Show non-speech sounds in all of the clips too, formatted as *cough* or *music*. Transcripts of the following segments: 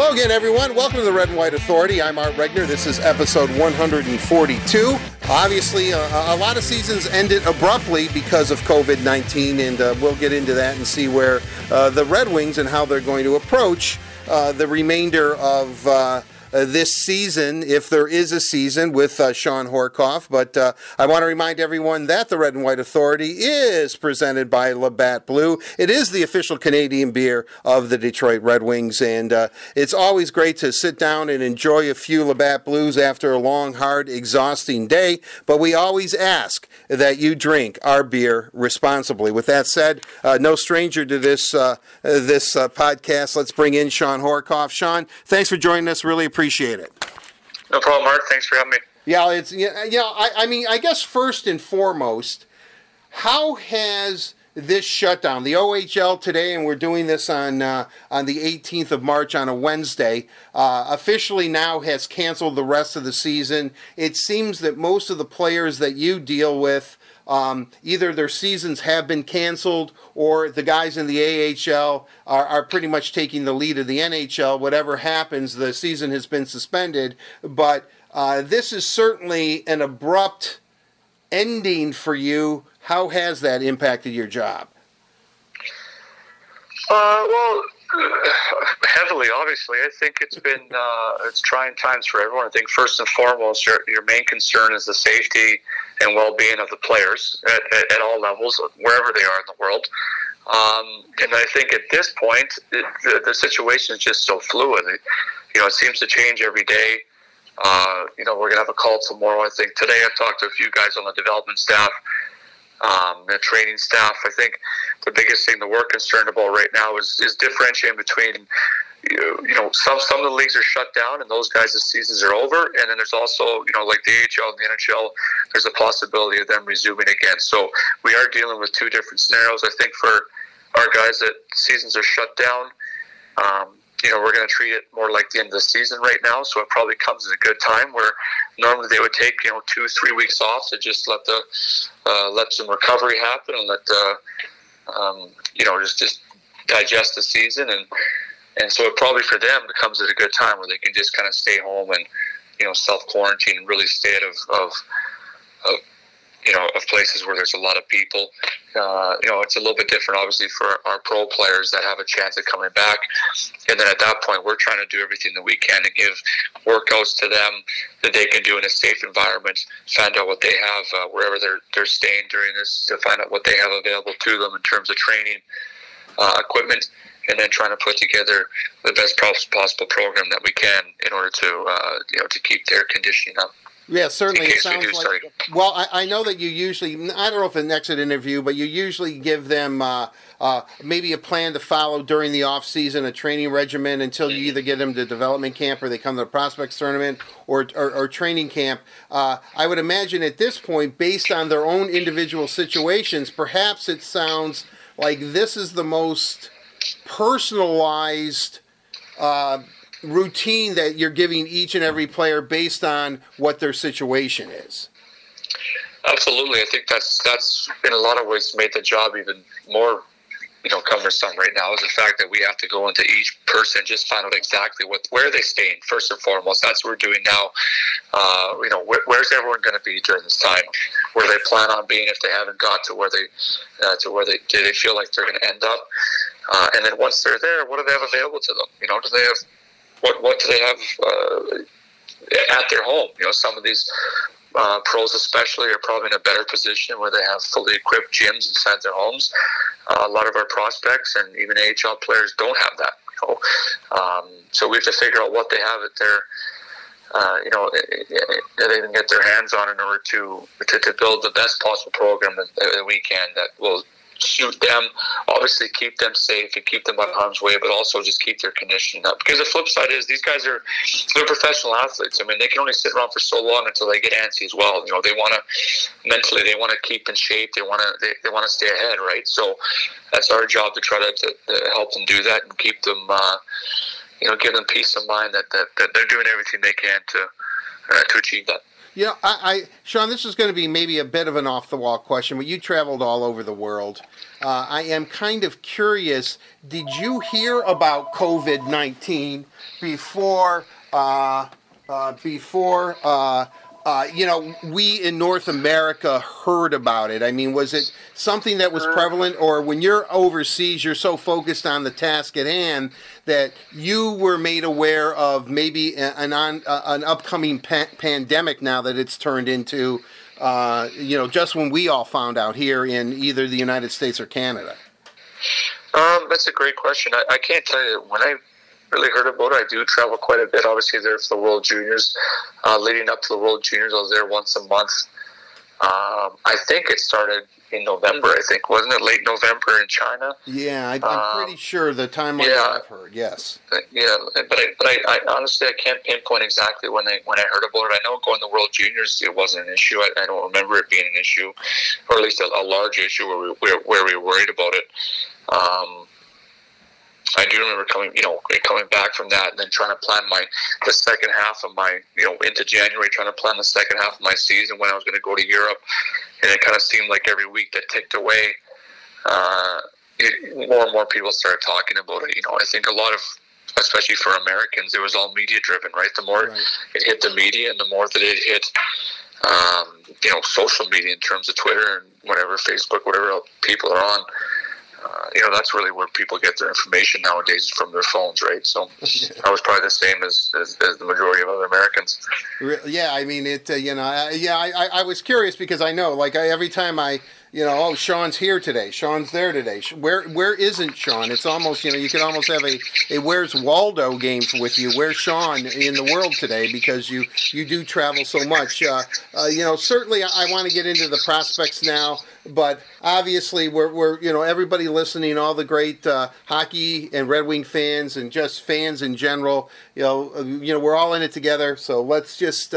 Hello again, everyone. Welcome to the Red and White Authority. I'm Art Regner. This is episode 142. Obviously, a, a lot of seasons ended abruptly because of COVID 19, and uh, we'll get into that and see where uh, the Red Wings and how they're going to approach uh, the remainder of uh, this season, if there is a season, with uh, Shawn Horcoff. But uh, I want to remind everyone that the Red and White Authority is presented by Labatt Blue. It is the official Canadian beer of the Detroit Red Wings, and uh, it's always great to sit down and enjoy a few Labatt Blues after a long, hard, exhausting day. But we always ask that you drink our beer responsibly. With that said, uh, no stranger to this this podcast. Let's bring in Shawn Horcoff. Shawn, thanks for joining us. Really appreciate appreciate it. No problem, Mark. Thanks for having me. Yeah, it's yeah. Know, I, I mean, I guess first and foremost, how has this shutdown, the OHL today, and we're doing this on uh, on the 18th of March on a Wednesday, uh, officially now has canceled the rest of the season. It seems that most of the players that you deal with um, either their seasons have been canceled or the guys in the AHL are, are pretty much taking the lead of the NHL. Whatever happens, the season has been suspended. But uh, this is certainly an abrupt ending for you. How has that impacted your job? Uh, well, *sighs* heavily, obviously. I think it's been uh, it's trying times for everyone. I think first and foremost, your your main concern is the safety and well-being of the players at, at, at all levels, wherever they are in the world. Um, and I think at this point, it, the, the situation is just so fluid. It, you know, it seems to change every day. Uh, you know, we're gonna have a call tomorrow. I think today I've talked to a few guys on the development staff, um, the training staff. I think the biggest thing that we're concerned about right now is is differentiating between you know, some some of the leagues are shut down and those guys' seasons are over. And then there's also, you know, like the AHL and the NHL, there's a possibility of them resuming again. So we are dealing with two different scenarios. I think for our guys that seasons are shut down, um, you know, we're going to treat it more like the end of the season right now. So it probably comes at a good time where normally they would take, you know, two, three weeks off to just let the uh, let some recovery happen and let the, um, you know, just just digest the season and and so it probably for them it comes at a good time where they can just kind of stay home and you know self quarantine and really stay out of, of you know of places where there's a lot of people. Uh, you know, it's a little bit different, obviously, for our pro players that have a chance of coming back. And then at that point, we're trying to do everything that we can to give workouts to them that they can do in a safe environment. Find out what they have uh, wherever they're they're staying during this to find out what they have available to them in terms of training uh, equipment and then trying to put together the best possible program that we can in order to uh, you know to keep their conditioning up. Yeah, certainly. It sounds like. Well, I, I, know that you usually, I don't know if an exit interview, but you usually give them uh, uh, maybe a plan to follow during the off season, a training regimen until you either get them to development camp or they come to the prospects tournament or, or, or training camp. Uh, I would imagine at this point, based on their own individual situations, perhaps it sounds like this is the most personalized uh, routine that you're giving each and every player based on what their situation is. Absolutely, I think that's that's in a lot of ways made the job even more you know cumbersome right now is the fact that we have to go into each person just find out exactly what where they staying first and foremost. That's what we're doing now. Uh, you know where, where's everyone going to be during this time? Where they plan on being if they haven't got to where they uh, to where they do they feel like they're going to end up? Uh, and then once they're there, what do they have available to them? You know, do they have what what do they have uh, at their home? You know, some of these uh, pros especially are probably in a better position where they have fully equipped gyms inside their homes. Uh, a lot of our prospects and even AHL players don't have that. You know? um, so we have to figure out what they have at their uh, you know, that they can get their hands on in order to, to, to build the best possible program that, that we can that will suit them. Obviously, keep them safe and keep them out of harm's way, but also just keep their conditioning up. Because the flip side is these guys are they're professional athletes. I mean, they can only sit around for so long until they get antsy as well. You know, they want to mentally they want to keep in shape. They want to they, they want to stay ahead, right? So that's our job to try to, to, to help them do that and keep them. Uh, you know, give them peace of mind that, that, that they're doing everything they can to uh, to achieve that. You know, I, I Shawn, this is going to be maybe a bit of an off the wall question, but you traveled all over the world. Uh, I am kind of curious. Did you hear about COVID nineteen before? Uh, uh, before uh, you know, we in North America heard about it. I mean, was it something that was prevalent, or when you're overseas, you're so focused on the task at hand that you were made aware of maybe an on, uh, an upcoming pa- pandemic now that it's turned into, uh, you know, just when we all found out here in either the United States or Canada? Um, that's a great question. I, I can't tell you when I really heard about it. I do travel quite a bit. Obviously, there for the World Juniors. Uh, leading up to the World Juniors, I was there once a month. Um, I think it started in November. I think wasn't it late November in China? Yeah, I, am um, pretty sure the time yeah, I've heard. Yes. Uh, yeah, but I, but I, I, honestly I can't pinpoint exactly when I when I heard about it. I know going to World Juniors it wasn't an issue. I, I don't remember it being an issue, or at least a, a large issue where we where, where we were worried about it. Um, I do remember coming, you know, coming back from that and then trying to plan my the second half of my, you know, into January, trying to plan the second half of my season when I was going to go to Europe, and it kind of seemed like every week that ticked away, uh, it, more and more people started talking about it. You know, I think a lot of, especially for Americans, it was all media driven, right? The more right. it hit the media, and the more that it hit, um, you know, social media in terms of Twitter and whatever, Facebook, whatever people are on uh, you know, that's really where people get their information nowadays from their phones, right? So *laughs* I was probably the same as, as, as, the majority of other Americans. Yeah, I mean, it, uh, you know, yeah, I, I was curious because I know, like, I, every time I, you know, oh, Shawn's here today. Shawn's there today. Where where isn't Shawn? It's almost you know you could almost have a, a Where's Waldo game with you. Where's Shawn in the world today? Because you you do travel so much. Uh, uh, you know, certainly I, I want to get into the prospects now, but obviously we're we're you know everybody listening, all the great uh, hockey and Red Wing fans and just fans in general. You know, uh, you know we're all in it together. So let's just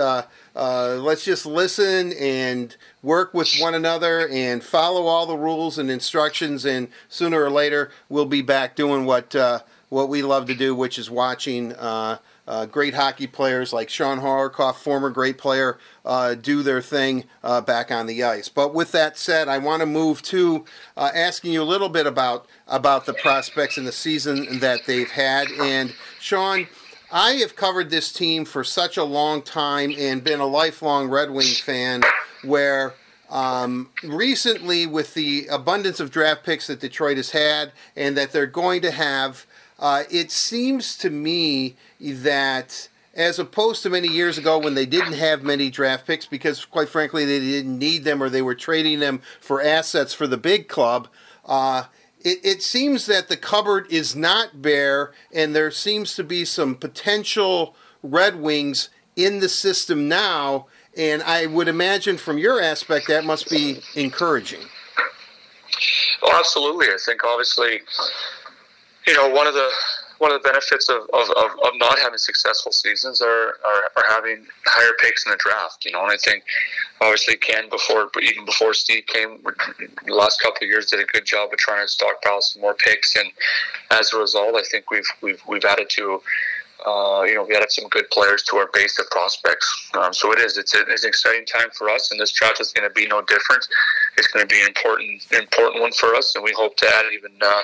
uh, let's just listen and work with one another and follow all the rules and instructions. And sooner or later, we'll be back doing what uh, what we love to do, which is watching uh, uh great hockey players like Shawn Horcoff, former great player, uh, do their thing uh, back on the ice. But with that said, I want to move to asking you a little bit about about the prospects and the season that they've had. And Shawn. I have covered this team for such a long time and been a lifelong Red Wing fan where um, recently, with the abundance of draft picks that Detroit has had and that they're going to have, uh, it seems to me that as opposed to many years ago when they didn't have many draft picks because, quite frankly, they didn't need them or they were trading them for assets for the big club. Uh, it, it seems that the cupboard is not bare, and there seems to be some potential Red Wings in the system now. And I would imagine from your aspect that must be encouraging. Well, absolutely. I think obviously, you know, one of the one of the benefits of, of, of, of not having successful seasons are, are, are, having higher picks in the draft, you know, and I think obviously Ken before, even before Steve came, the last couple of years did a good job of trying to stockpile some more picks. And as a result, I think we've, we've, we've added to, uh, you know, we added some good players to our base of prospects. Um, so it is. It's, a, it's, an exciting time for us, and this draft is going to be no different. It's going to be an important, important one for us, and we hope to add even uh,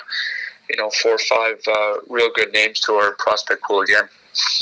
you know four or five uh, real good names to our prospect pool again.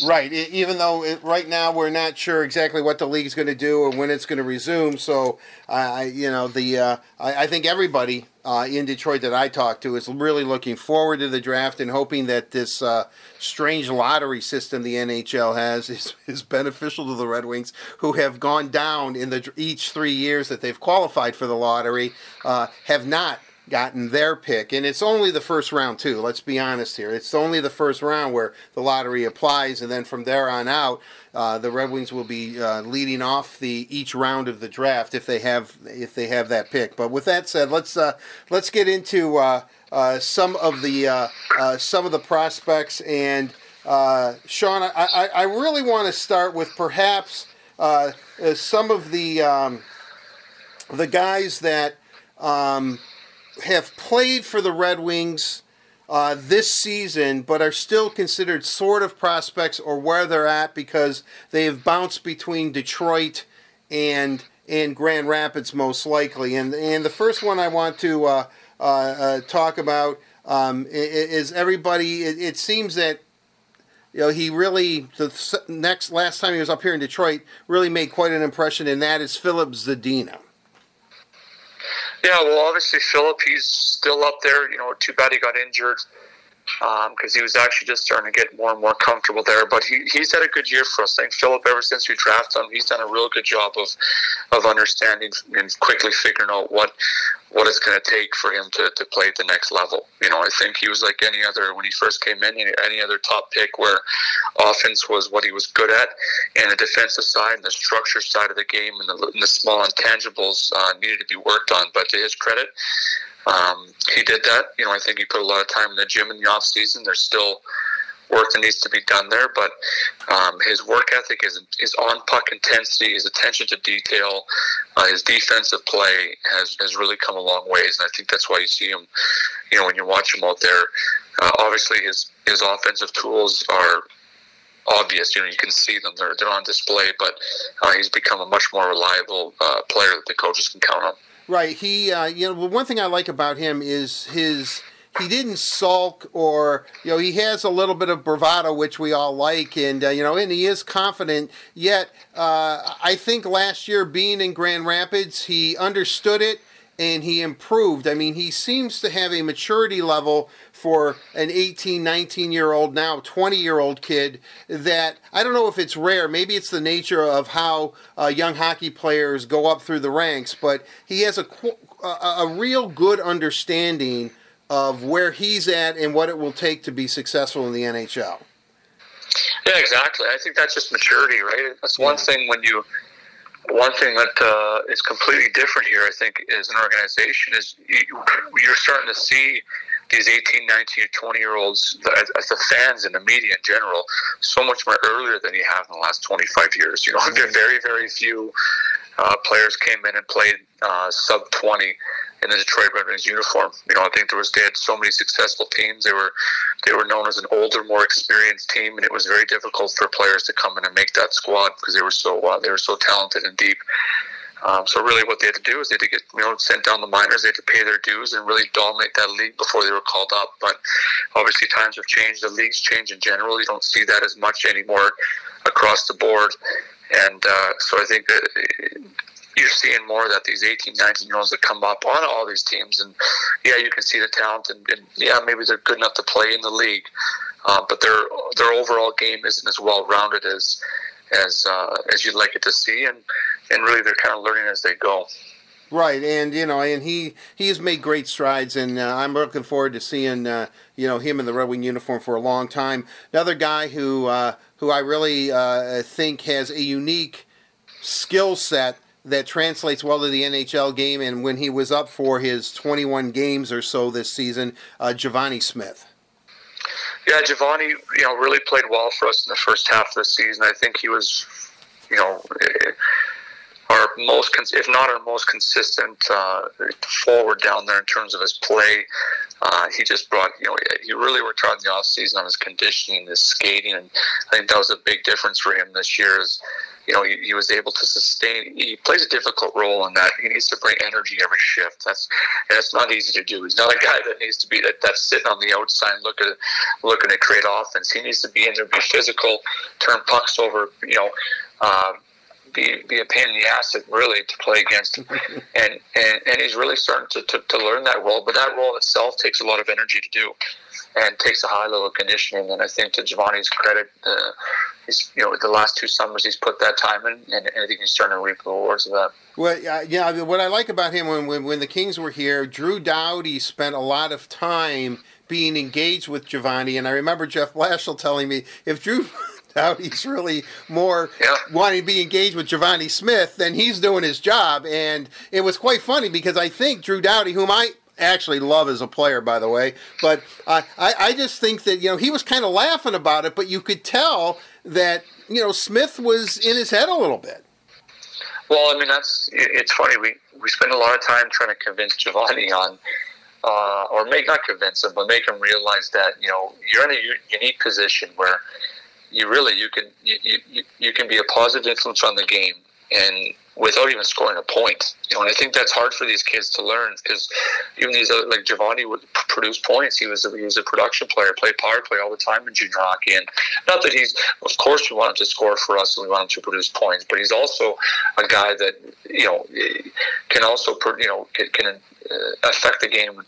Right. Even though it, right now we're not sure exactly what the league's going to do or when it's going to resume, so I, you know, the uh, I, I, think everybody uh, in Detroit that I talk to is really looking forward to the draft and hoping that this uh, strange lottery system the NHL has *laughs* is, is beneficial to the Red Wings, who have gone down in the each three years that they've qualified for the lottery, uh, have not gotten their pick. And it's only the first round, too. Let's be honest here. It's only the first round where the lottery applies, and then from there on out, uh, the Red Wings will be uh, leading off the each round of the draft if they have if they have that pick. But with that said, let's uh, let's get into uh, uh, some of the uh, some of the prospects. And Shawn, I, I, I really want to start with perhaps some of the um, the guys that. Um, have played for the Red Wings uh, this season, but are still considered sort of prospects or where they're at because they have bounced between Detroit and and Grand Rapids most likely. And and the first one I want to uh, uh, uh, talk about um, is everybody. It, it, seems that you know he really the next last time he was up here in Detroit really made quite an impression, and that is Filip Zadina. Yeah, well, obviously Filip, he's still up there. You know, too bad he got injured because um, he was actually just starting to get more and more comfortable there. But he, he's had a good year for us. I think Filip, ever since we drafted him, he's done a real good job of of understanding and quickly figuring out what what it's going to take for him to, to play at the next level. You know, I think he was like any other when he first came in, any other top pick where offense was what he was good at, and the defensive side and the structure side of the game and the, and the small intangibles uh, needed to be worked on. But to his credit, um, he did that. You know, I think he put a lot of time in the gym in the off season. There's still work that needs to be done there, but um, his work ethic, his, his on puck intensity, his attention to detail, uh, his defensive play has, has really come a long ways, and I think that's why you see him. You know, when you watch him out there, uh, obviously his his offensive tools are obvious. You know, you can see them; they're they're on display. But uh, he's become a much more reliable uh, player that the coaches can count on. Right. He, uh, you know, one thing I like about him is his. He didn't sulk, or you know, he has a little bit of bravado, which we all like, and uh, you know, and he is confident. Yet, uh, I think last year being in Grand Rapids, he understood it and he improved. I mean, he seems to have a maturity level for an 18, 19 year old, now 20 year old kid that I don't know if it's rare. Maybe it's the nature of how uh, young hockey players go up through the ranks, but he has a, a, a real good understanding of where he's at and what it will take to be successful in the NHL. Yeah, exactly. I think that's just maturity, right? That's one yeah. thing when you one thing that uh, is completely different here, I think, as an organization is you, you're starting to see these 18, 19, 20 year olds, as, the fans and the media in general, so much more earlier than you have in the last 25 years. You know, *laughs* mm-hmm. very, very few uh, players came in and played uh, sub 20 in the Detroit Red Wings uniform. You know, I think there was they had so many successful teams. They were they were known as an older, more experienced team, and it was very difficult for players to come in and make that squad because they were so uh, they were so talented and deep. Um, so really, what they had to do is they had to get you know sent down the minors. They had to pay their dues and really dominate that league before they were called up. But obviously, times have changed. The leagues change in general. You don't see that as much anymore across the board. And uh, so I think that you're seeing more that these 18, 19 year olds that come up on all these teams, and yeah, you can see the talent, and, and yeah, maybe they're good enough to play in the league, uh, but their their overall game isn't as well rounded as as uh, as you'd like it to see, and and really they're kind of learning as they go. Right, and you know, and he he has made great strides, and uh, I'm looking forward to seeing uh, you know him in the Red Wing uniform for a long time. Another guy who uh, who I really uh, think has a unique skill set that translates well to the NHL game. And when he was up for his 21 games or so this season, uh, Givani Smith. Yeah, Givani, you know, really played well for us in the first half of the season. I think he was, you know, our most, if not our most consistent uh, forward down there in terms of his play. Uh, he just brought, you know, he really worked hard in the off season on his conditioning, his skating, and I think that was a big difference for him this year. Is you know, he, he, was able to sustain. He plays a difficult role in that he needs to bring energy every shift. That's and it's not easy to do. He's not a guy that needs to be that, that's sitting on the outside looking looking to create offense. He needs to be in there, be physical, turn pucks over. You know. Um, be, be a pain in the ass really to play against *laughs* and, and and he's really starting to, to, to learn that role but that role itself takes a lot of energy to do and takes a high level of conditioning and I think to Givani's credit uh, he's you know the last two summers he's put that time in, and, and I think he's starting to reap the rewards of that. Well, yeah, what I like about him when, when when the Kings were here, Drew Doughty spent a lot of time being engaged with Givani, and I remember Jeff Blashill telling me if Drew. Doughty's really more yeah. wanting to be engaged with Givani Smith, than he's doing his job. And it was quite funny because I think Drew Doughty, whom I actually love as a player, by the way. But uh, I, I just think that you know he was kind of laughing about it, but you could tell that you know Smith was in his head a little bit. Well, I mean that's it's funny. We we spend a lot of time trying to convince Givani on. Uh, or make not convince him, but make him realize that you know you're in a unique position where you really you can you, you, you can be a positive influence on the game and without even scoring a point. You know, and I think that's hard for these kids to learn because even these other, like Givani would produce points. He was a, he was a production player, played power play all the time in junior hockey, and not that he's. Of course, we want him to score for us and we want him to produce points, but he's also a guy that you know can also you know can, uh, affect the game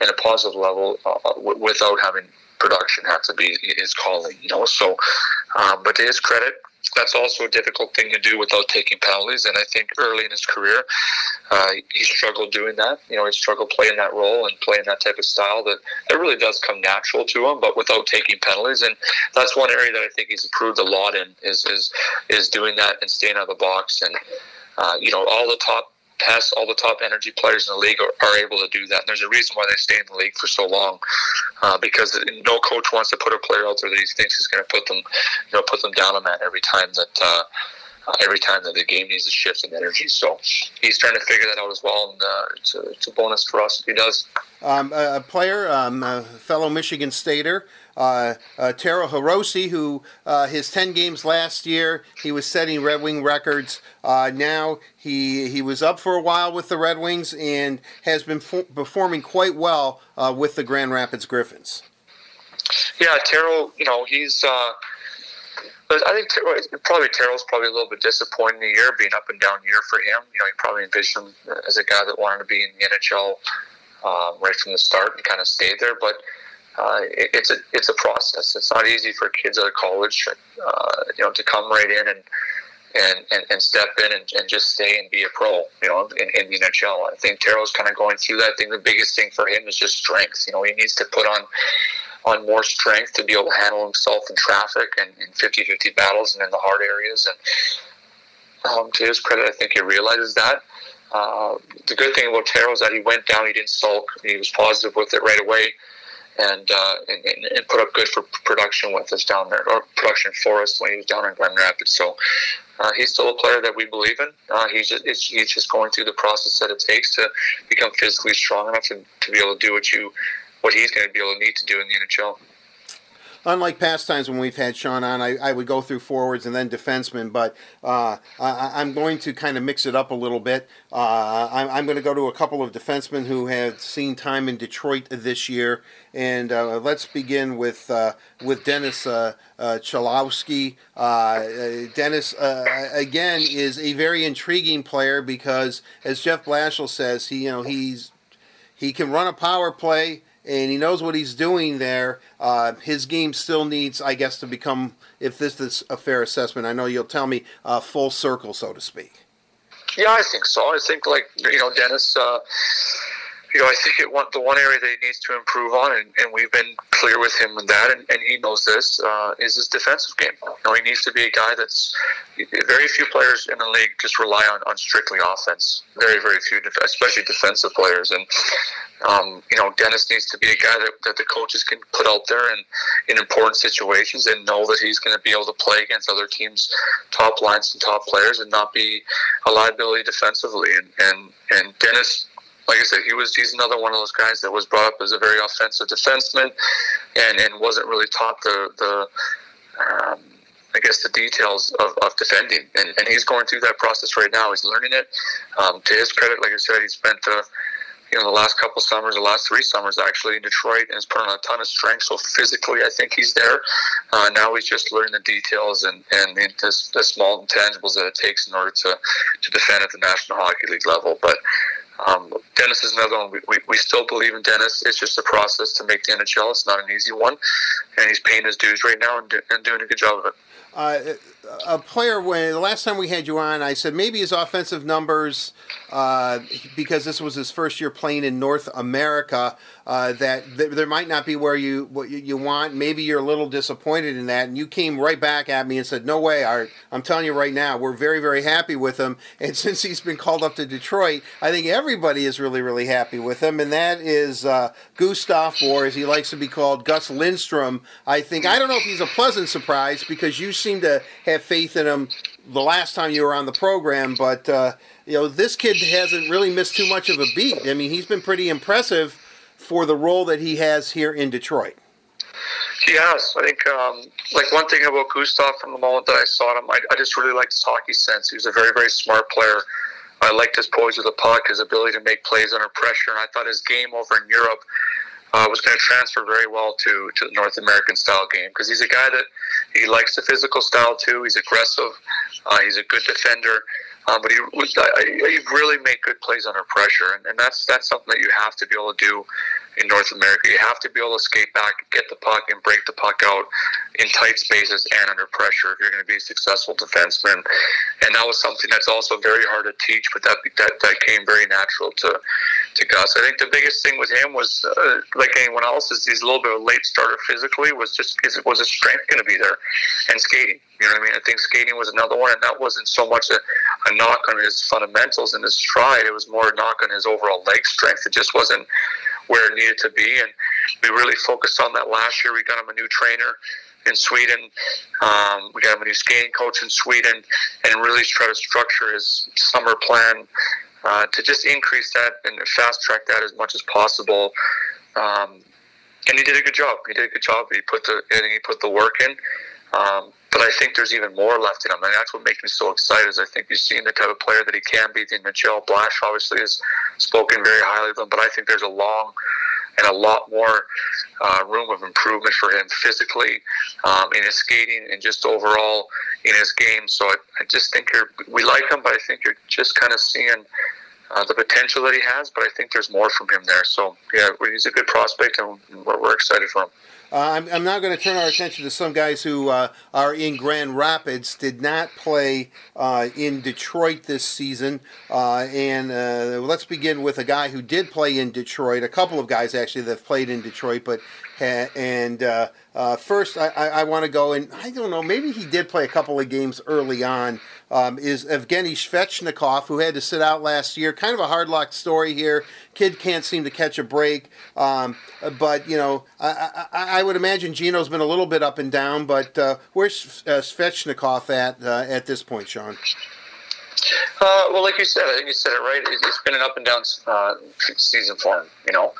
in a positive level uh, without having production have to be his calling. You know, so um, but to his credit that's also a difficult thing to do without taking penalties. And I think early in his career, uh, he struggled doing that. You know, he struggled playing that role and playing that type of style that it really does come natural to him, but without taking penalties. And that's one area that I think he's improved a lot in is is is doing that and staying out of the box. And uh, you know, all the top Past all the top energy players in the league are, are, able to do that. And there's a reason why they stay in the league for so long, uh, because no coach wants to put a player out there that he thinks is going to put them, you know, put them down a man every time that. Uh, uh, every time that the game needs a shift in energy. So he's trying to figure that out as well, and uh, it's, a, it's, a, bonus for us if he does. Um, a player, um, a fellow Michigan Stater, uh, uh, Taro Hirose, who uh, his 10 games last year, he was setting Red Wing records. Uh, now he he was up for a while with the Red Wings and has been fo- performing quite well uh, with the Grand Rapids Griffins. Yeah, Taro, you know, he's. Uh, I think probably Taro's probably a little bit disappointing the year, being up and down year for him. You know, he probably envisioned as a guy that wanted to be in the NHL um, right from the start and kind of stayed there. But uh, it, it's a it's a process. It's not easy for kids out of college, uh, you know, to come right in and and, and, and step in and, and just stay and be a pro, you know, in, in the NHL. I think Taro's kind of going through that. I think the biggest thing for him is just strength. You know, he needs to put on on more strength to be able to handle himself in traffic and in 50-50 battles and in the hard areas. And um, to his credit, I think he realizes that. Uh, the good thing about Taro is that he went down, he didn't sulk, he was positive with it right away and, uh, and, and put up good for production with us down there, or production for us when he was down in Grand Rapids. So uh, he's still a player that we believe in. Uh, he's just he's just going through the process that it takes to become physically strong enough to, to be able to do what you what he's going to be able to need to do in the NHL unlike past times when we've had Sean on, I, I would go through forwards and then defensemen, but uh, I, am going to kind of mix it up a little bit. Uh, I'm, I'm, going to go to a couple of defensemen who have seen time in Detroit this year, and uh, let's begin with uh, with Dennis uh, uh, Cholowski. Dennis again is a very intriguing player because, as Jeff Blashill says, he you know he's he can run a power play and he knows what he's doing there. Uh, his game still needs, I guess, to become, if this is a fair assessment, I know you'll tell me, uh, full circle, so to speak. Yeah, I think so. I think, like, you know, Dennis, uh, you know, I think it the one area that he needs to improve on, and, and we've been clear with him on that, and, and he knows this, uh, is his defensive game. You know, he needs to be a guy that's very few players in the league just rely on, on strictly offense. Very, very few, especially defensive players. And um, you know, Dennis needs to be a guy that, that the coaches can put out there and in important situations and know that he's going to be able to play against other teams' top lines and top players and not be a liability defensively. And and, and Dennis like I said, he was he's another one of those guys that was brought up as a very offensive defenseman, and and wasn't really taught the the um, I guess the details of, of defending, and, and he's going through that process right now. He's learning it. Um, to his credit, like I said, he spent uh, you know the last couple summers, the last three summers actually in Detroit, and has put on a ton of strength. So physically, I think he's there. Uh, now he's just learning the details and and the, the small intangibles that it takes in order to to defend at the National Hockey League level, but. Um, Dennis is another one. We, we, we, still believe in Dennis. It's just a process to make the NHL. It's not an easy one, and he's paying his dues right now and, do, and doing a good job of it. Uh, a player when the last time we had you on, I said maybe his offensive numbers, uh, because this was his first year playing in North America, uh, that th- there might not be where you what you want. Maybe you're a little disappointed in that, and you came right back at me and said, "No way, Art! I'm telling you right now, we're very very happy with him." *laughs* And since he's been called up to Detroit, I think everybody is really really happy with him, and that is uh, Gustav, or as he likes to be called, Gus Lindstrom. I think I don't know if he's a pleasant surprise because you seem to have faith in him the last time you were on the program, but uh, you know this kid hasn't really missed too much of a beat. I mean, he's been pretty impressive for the role that he has here in Detroit. He has. I think, um, like one thing about Gustav from the moment that I saw him, I, I just really liked his hockey sense. He was a very, very smart player. I liked his poise with the puck, his ability to make plays under pressure, and I thought his game over in Europe uh, was going to transfer very well to to the North American style game because he's a guy that he likes the physical style too. He's aggressive. Uh, he's a good defender. Um, but he, he really made good plays under pressure, and, and that's that's something that you have to be able to do in North America. You have to be able to skate back, get the puck, and break the puck out in tight spaces and under pressure if you're going to be a successful defenseman. And that was something that's also very hard to teach, but that that, that came very natural to to Gus. I think the biggest thing with him was, uh, like anyone else, is he's a little bit of a late starter physically. Was just is was his strength going to be there, and skating. You know what I mean? I think skating was another one, and that wasn't so much a, a knock on his fundamentals and his stride. It was more a knock on his overall leg strength. It just wasn't where it needed to be. And we really focused on that last year. We got him a new trainer in Sweden. Um, we got him a new skating coach in Sweden, and really try to structure his summer plan uh, to just increase that and fast track that as much as possible. Um, and he did a good job. He did a good job. He put the he put the work in. Um, but I think there's even more left in him, and that's what makes me so excited. Is I think you've seen the type of player that he can be. The Michelle Blash obviously has spoken very highly of him, but I think there's a long and a lot more uh, room of improvement for him physically, um, in his skating, and just overall in his game. So I, I just think you're, we like him, but I think you're just kind of seeing. Uh, the potential that he has, but I think there's more from him there. So, yeah, he's a good prospect, and we're, we're excited for him. Uh, I'm, I'm, now going to turn our attention to some guys who uh, are in Grand Rapids, did not play uh, in Detroit this season. Uh, and uh, let's begin with a guy who did play in Detroit, a couple of guys actually that played in Detroit, but and uh, first, I, I, I want to go and I don't know, maybe he did play a couple of games early on. Um, is Evgeny Svechnikov, who had to sit out last year. Kind of a hard luck story here. Kid can't seem to catch a break. Um, but, you know, I, I, I, would imagine Gino's been a little bit up and down, but uh, where's uh, Svechnikov at uh, at this point, Shawn? Uh, well, like you said, I think you said it right. It's been an up and down uh, season for him. You know,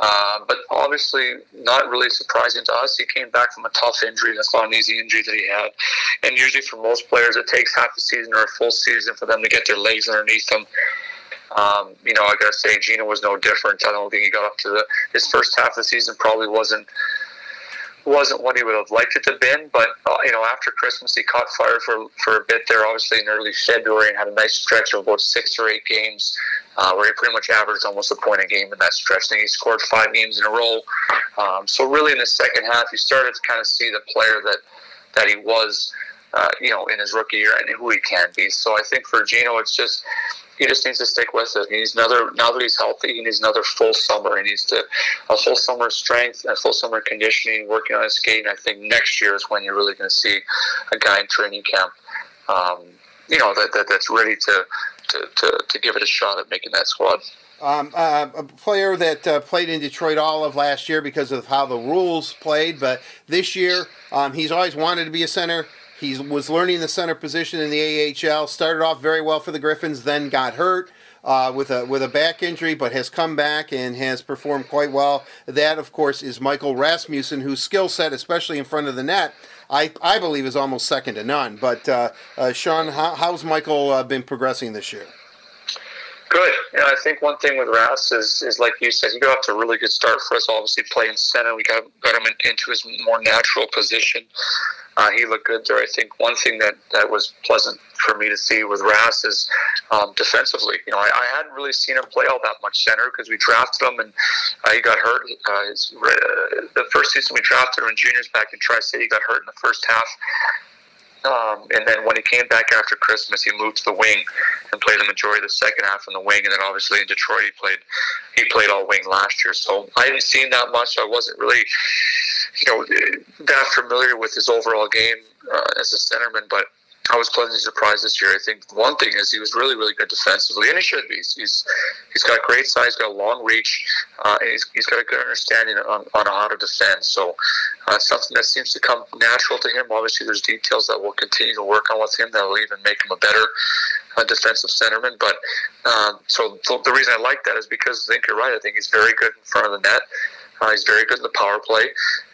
uh, but obviously, not really surprising to us. He came back from a tough injury. That's not an easy injury that he had. And usually, for most players, it takes half a season or a full season for them to get their legs underneath them. Um, you know, I gotta say, Gino was no different. I don't think he got up to the his first half of the season. Probably wasn't wasn't what he would have liked it to have been. But uh, you know, after Christmas, he caught fire for for a bit there. Obviously, in early February, and had a nice stretch of about six or eight games uh, where he pretty much averaged almost a point a game in that stretch. Think he scored five games in a row. Um, so really, in the second half, you started to kind of see the player that that he was. Uh, you know, in his rookie year and who he can be. So I think for Gino, it's just he just needs to stick with it. He needs another now that he's healthy. He needs another full summer. He needs to a full summer strength, a full summer conditioning, working on his skating. I think next year is when you're really going to see a guy in training camp. Um, you know that, that that's ready to, to, to, to give it a shot at making that squad. Um, uh, a player that uh, played in Detroit all of last year because of how the rules played, but this year um, he's always wanted to be a center. He was learning the center position in the AHL. Started off very well for the Griffins, then got hurt. Uh, with a with a back injury, but has come back and has performed quite well. That, of course, is Michael Rasmussen, whose skill set, especially in front of the net, I, I believe is almost second to none. But uh, uh, Shawn, how, how's Michael uh, been progressing this year? Good. Yeah, I think one thing with Ras is, is like you said, he got off to a really good start for us. Obviously, playing center, we got got him in, into his more natural position. Uh, he looked good there. I think one thing that, that was pleasant for me to see with Ras is um, defensively. You know, I, I, hadn't really seen him play all that much center because we drafted him and uh, he got hurt. Uh, his, uh, the first season we drafted him in juniors back in Tri City, he got hurt in the first half. Um, and then when he came back after Christmas, he moved to the wing and played the majority of the second half in the wing. And then obviously in Detroit, he played he played all wing last year. So I hadn't seen that much. I wasn't really, you know, that familiar with his overall game uh, as a centerman. But I was pleasantly surprised this year. I think one thing is he was really, really good defensively, and he should be. He's he's got great size, got a long reach, uh, and he's, he's got a good understanding on, on how to defend. So uh, something that seems to come natural to him. Obviously, there's details that we'll continue to work on with him that will even make him a better uh, defensive centerman. But um, so the, the reason I like that is because I think you're right. I think he's very good in front of the net. Uh, he's very good in the power play,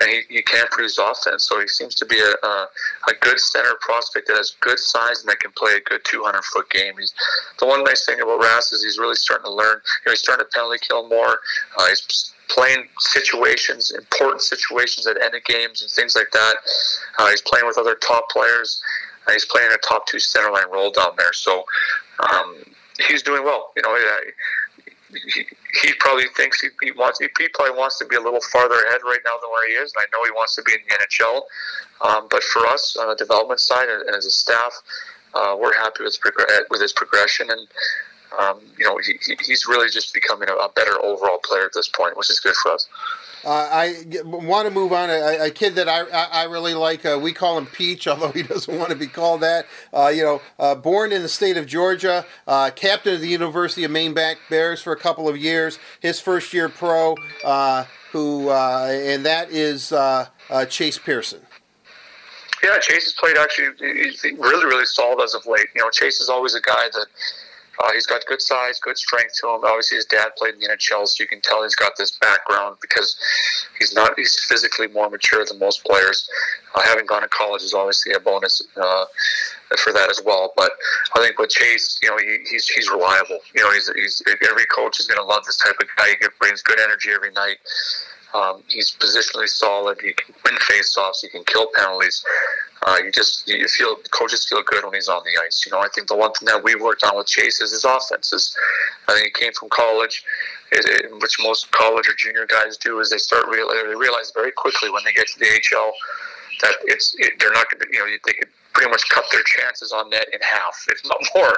and he, he can produce offense. So he seems to be a, a, a good center prospect that has good size and that can play a good 200 foot game. He's the one nice thing about Rass is he's really starting to learn. You know, he's starting to penalty kill more. Uh, he's playing situations, important situations at end of games and things like that. Uh, he's playing with other top players. Uh, he's playing a top two center line role down there. So um, he's doing well. You know, he, probably thinks he, he wants he, probably wants to be a little farther ahead right now than where he is, and I know he wants to be in the NHL. Um, but for us on the development side and as a staff, uh, we're happy with with his progression, and um, you know he, he's really just becoming a, a better overall player at this point, which is good for us. Uh, I want to move on. A, a kid that I, I really like, uh, we call him Peach, *laughs* although he doesn't want to be called that. Uh, you know, uh, born in the state of Georgia, uh, captain of the University of Maine Black Bears for a couple of years. His first year pro, uh, who and that is Chase Pearson. Yeah, Chase has played actually really, really solid as of late. You know, Chase is always a guy that uh, he's got good size, good strength to him. Obviously, his dad played in the NHL, so you can tell he's got this background because he's not he's physically more mature than most players. Uh, having gone to college is obviously a bonus uh, for that as well. But I think with Chase, you know, he, he's he's reliable. You know, he's, he's every coach is going to love this type of guy. He brings good energy every night. Um, he's positionally solid. He can win faceoffs. He can kill penalties. Uh, you just you feel coaches feel good when he's on the ice. You know, I think the one thing that we worked on with Chase is his offenses. I think he came from college, it, it, which most college or junior guys do, is they start real they realize very quickly when they get to the AHL that it's it, they're not going to you know they could pretty much cut their chances on net in half, if not *laughs* more.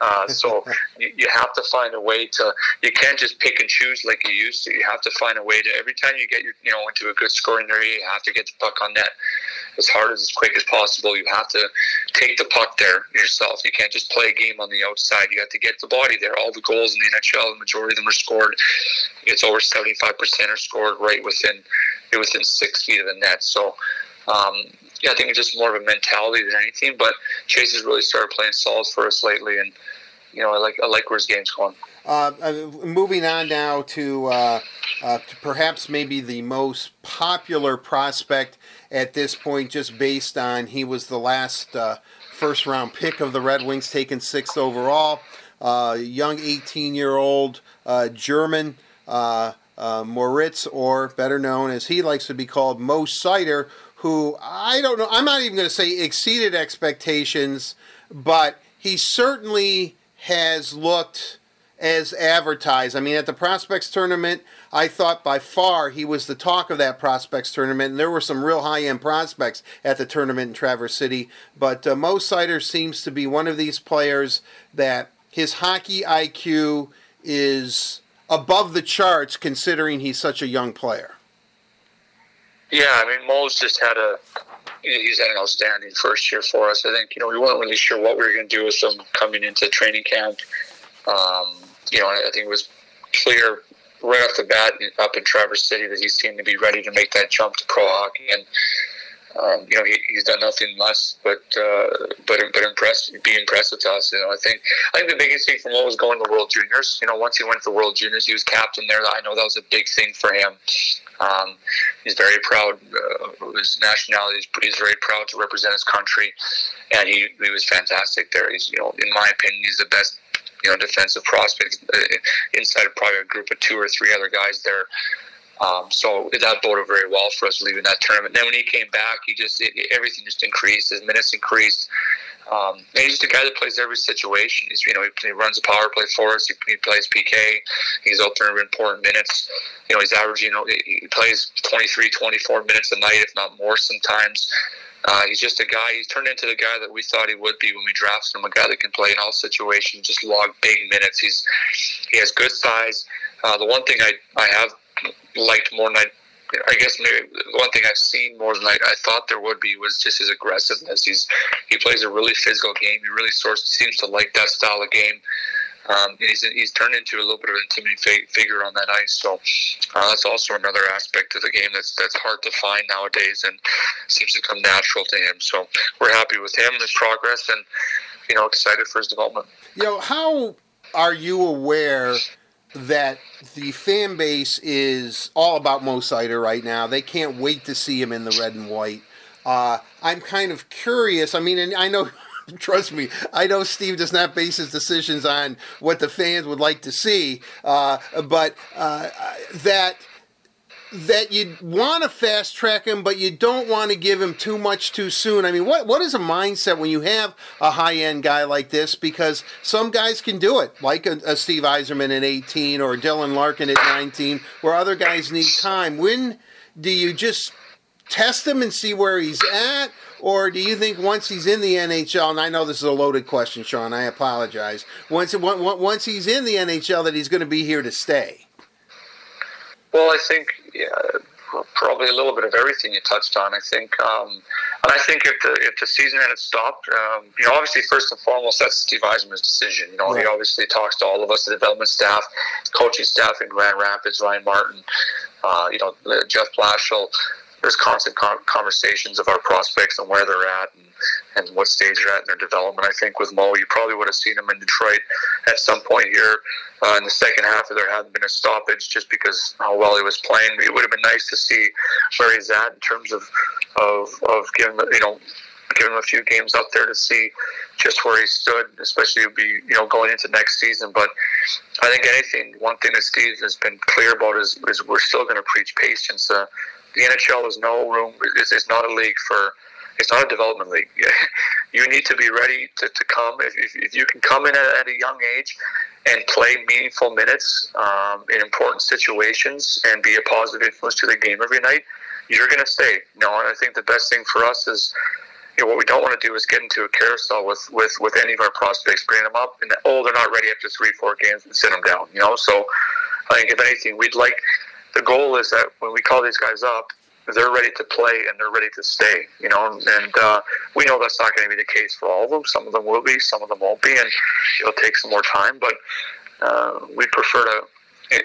Uh, so *laughs* you, you, have to find a way to. You can't just pick and choose like you used to. You have to find a way to. Every time you get your, you know into a good scoring area, you have to get the puck on net as hard as as quick as possible. You have to take the puck there yourself. You can't just play a game on the outside. You have to get the body there. All the goals in the NHL, the majority of them are scored. It's over seventy five percent are scored right within within six feet of the net. So. Um, yeah, I think it's just more of a mentality than anything. But Chase has really started playing solid for us lately, and you know, I like I like where his game's going. Uh, uh, moving on now to, uh, uh, to perhaps maybe the most popular prospect at this point, just based on he was the last uh, first round pick of the Red Wings, taken sixth overall. Uh, young 18 year old German. Moritz, or better known as he likes to be called, Mo Seider, who I don't know, I'm not even going to say exceeded expectations, but he certainly has looked as advertised. I mean, at the Prospects tournament, I thought by far he was the talk of that Prospects tournament, and there were some real high end prospects at the tournament in Traverse City. But uh, Mo Seider seems to be one of these players that his hockey IQ is above the charts considering he's such a young player. Yeah, I mean, Mo's just had a he's had an outstanding first year for us. I think you know we weren't really sure what we were going to do with him coming into training camp. Um, you know, I think it was clear right off the bat up in Traverse City that he seemed to be ready to make that jump to pro hockey, and um, you know he, he's done nothing less but uh, but but impressed, be impressed with us. You know, I think I think the biggest thing for Mo was going to World Juniors. You know, once he went to the World Juniors, he was captain there. I know that was a big thing for him. Um, he's very proud uh, of his nationality. He's, he's, very proud to represent his country, and he, he was fantastic there. He's, you know, in my opinion, he's the best, you know, defensive prospect uh, inside probably a group of two or three other guys there. Um, so that boded very well for us leaving that tournament. And Then when he came back, he just it, everything just increased. His minutes increased. Um, and he's just a guy that plays every situation. He's you know he, he runs a power play for us. He, he, plays PK. He's out there in important minutes. You know he's averaging. You know he plays 23, 24 minutes a night, if not more sometimes. Uh, he's just a guy. He's turned into the guy that we thought he would be when we drafted him. A guy that can play in all situations, just log big minutes. He's he has good size. Uh, the one thing I I have liked more than I I guess maybe one thing I've seen more than I, I, thought there would be was just his aggressiveness. He's he plays a really physical game. He really sort of seems to like that style of game. Um, he's he's turned into a little bit of an intimidating figure on that ice. So uh, that's also another aspect of the game that's that's hard to find nowadays and seems to come natural to him. So we're happy with him, his progress, and you know excited for his development. You know how are you aware that the fan base is all about Mo Seider right now. They can't wait to see him in the red and white. Uh, I'm kind of curious. I mean, and I know, *laughs* trust me, I know Steve does not base his decisions on what the fans would like to see, uh, but uh, that that you want to fast track him, but you don't want to give him too much too soon. I mean, what what is a mindset when you have a high end guy like this? Because some guys can do it, like a, a Steve Yzerman at 18 or Dylan Larkin at 19, where other guys need time. When do you just test him and see where he's at? Or do you think once he's in the NHL, and I know this is a loaded question, Shawn, I apologize. Once once he's in the NHL, that he's going to be here to stay? Well, I think yeah, probably a little bit of everything you touched on. I think, um, and I think if the if the season had stopped, um, you know, obviously first and foremost that's Steve Yzerman's decision. You know, right. he obviously talks to all of us, the development staff, coaching staff in Grand Rapids, Ryan Martin, uh, you know, Jeff Blashill. There's constant conversations of our prospects and where they're at and and what stage they're at in their development. I think with Mo, you probably would have seen him in Detroit at some point here uh, in the second half if there hadn't been a stoppage just because how well he was playing. It would have been nice to see where he's at in terms of of, of giving you know giving him a few games up there to see just where he stood, especially be you know going into next season. But I think anything, one thing that Steve has been clear about is, is we're still going to preach patience. Uh, the NHL is no room; it's, it's not a league for it's not a development league. *laughs* you need to be ready to, to come. If, if, if you can come in at, at, a young age and play meaningful minutes um, in important situations and be a positive influence to the game every night, you're going to stay. You know, and I think the best thing for us is, you know, what we don't want to do is get into a carousel with, with, with any of our prospects, bring them up, and oh, they're not ready after three, four games, and sit them down. You know, so I think if anything, we'd like the goal is that when we call these guys up, they're ready to play and they're ready to stay. You know, and uh, we know that's not going to be the case for all of them. Some of them will be, some of them won't be, and it'll take some more time. But uh, we prefer to,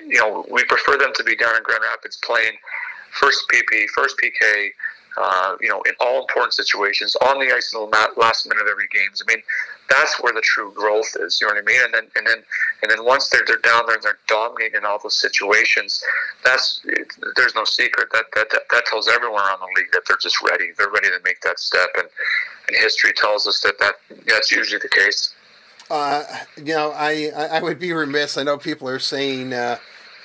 you know, we prefer them to be down in Grand Rapids playing first PP, first PK, uh, you know, in all important situations, on the ice in the last minute of every games. I mean, that's where the true growth is. You know what I mean? And then, and then, and then once they're they're down there and they're dominating in all those situations, that's there's no secret that that that, that tells everyone around the league that they're just ready. They're ready to make that step, and and history tells us that that that's usually the case. Uh, you know, I I would be remiss. I know people are saying. Uh,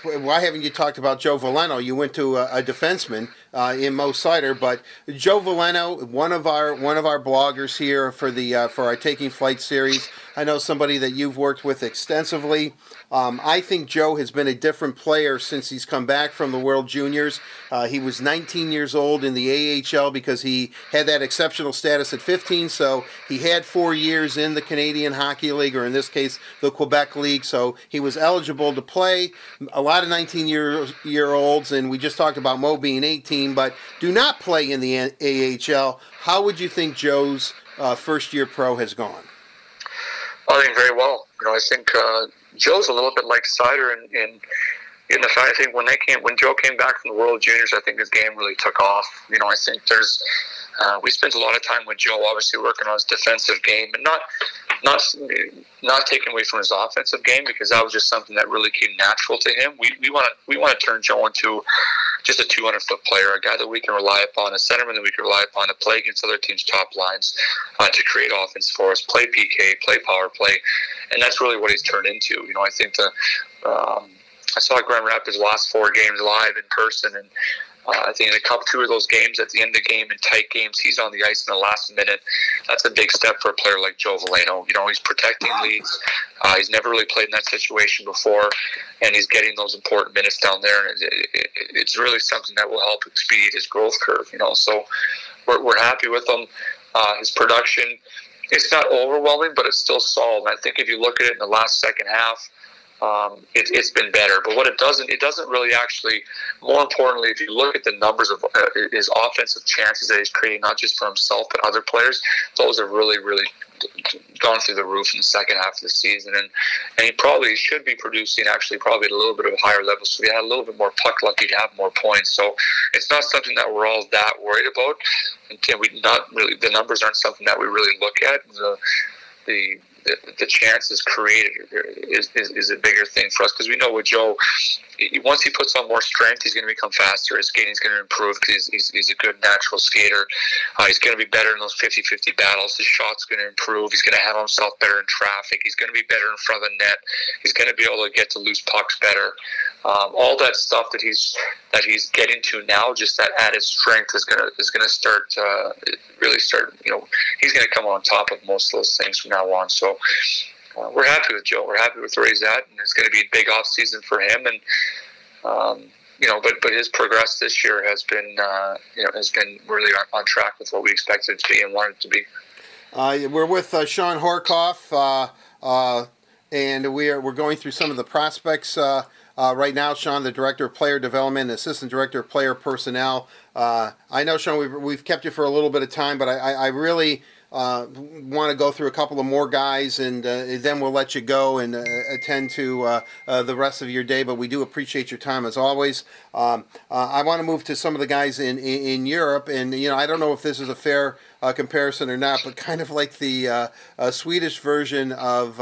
why haven't you talked about Joe Veleno? You went to a, a defenseman uh, in Mo Seider, but Joe Veleno, one of our one of our bloggers here for the uh, for our Taking Flight series. I know somebody that you've worked with extensively. Um, I think Joe has been a different player since he's come back from the World Juniors. Uh, he was 19 years old in the AHL because he had that exceptional status at 15. So he had four years in the Canadian Hockey League, or in this case, the Quebec League. So he was eligible to play. A lot of 19 year year olds, and we just talked about Mo being 18, but do not play in the AHL. How would you think Joe's uh, first year pro has gone? I think very well. You know, I think uh, Joe's a little bit like Seider in, in in the fact I think when they came when Joe came back from the World Juniors, I think his game really took off. You know, I think there's uh, we spent a lot of time with Joe, obviously working on his defensive game, and not not not taking away from his offensive game because that was just something that really came natural to him. We we want to we want to turn Joe into just a 200 foot player, a guy that we can rely upon, a centerman that we can rely upon to play against other teams' top lines, uh, to create offense for us, play PK, play power play, and that's really what he's turned into. You know, I think the um, I saw Grand Rapids last four games live in person, and uh, I think in a couple, two of those games at the end of the game in tight games, he's on the ice in the last minute. That's a big step for a player like Joe Veleno. You know, he's protecting leads. Uh, he's never really played in that situation before, and he's getting those important minutes down there. And it, it, it's really something that will help speed his growth curve. You know, so we're, we're happy with him. Uh, his production, it's not overwhelming, but it's still solid. And I think if you look at it in the last second half um, it, has been better. But what it doesn't, it doesn't really actually. More importantly, if you look at the numbers of uh, his offensive chances that he's creating, not just for himself but other players, those are really, really gone through the roof in the second half of the season. And and he probably should be producing actually probably at a little bit of a higher level. So if he had a little bit more puck luck, he'd have more points. So it's not something that we're all that worried about. And we not really the numbers aren't something that we really look at. The the the chances created is, is, is a bigger thing for us because we know with Joe, once he puts on more strength, he's going to become faster. His skating is going to improve because he's, he's, he's, a good natural skater. Uh, he's going to be better in those 50 50 battles. His shot's going to improve. He's going to handle himself better in traffic. He's going to be better in front of the net. He's going to be able to get to loose pucks better. Um, all that stuff that he's that he's getting to now, just that added strength is gonna is gonna start uh, really start. You know, he's gonna come on top of most of those things from now on. So uh, we're happy with Joe. We're happy with where he's at, and it's to be a big off season for him. And um, you know, but but his progress this year has been uh, you know has been really on, on, track with what we expected it to be and wanted it to be. Uh, we're with uh, Shawn Horcoff, uh, uh, and we are we're going through some of the prospects. Uh, right now, Sean, the director of player development, assistant director of player personnel. I know, Sean, we've, we've kept you for a little bit of time, but I, I, I really uh, want to go through a couple of more guys, and uh, then we'll let you go and uh, attend to uh, uh, the rest of your day. But we do appreciate your time as always. Um, uh, I want to move to some of the guys in, in, in Europe, and you know I don't know if this is a fair comparison or not, but kind of like the Swedish version of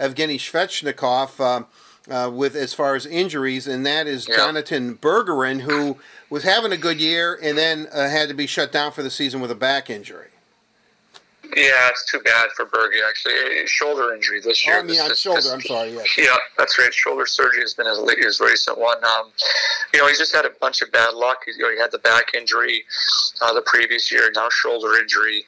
Evgeny Svechnikov. Um, with as far as injuries, and that is yeah. Jonatan Berggren, who was having a good year and then had to be shut down for the season with a back injury. Yeah, it's too bad for Bergie. Actually, shoulder injury this year. Oh, I mean, on shoulder. This, I'm sorry. Yes. Yeah, that's right. Shoulder surgery has been his, his recent one. Um, you know, he's just had a bunch of bad luck. He, you know, he had the back injury uh, the previous year, now shoulder injury.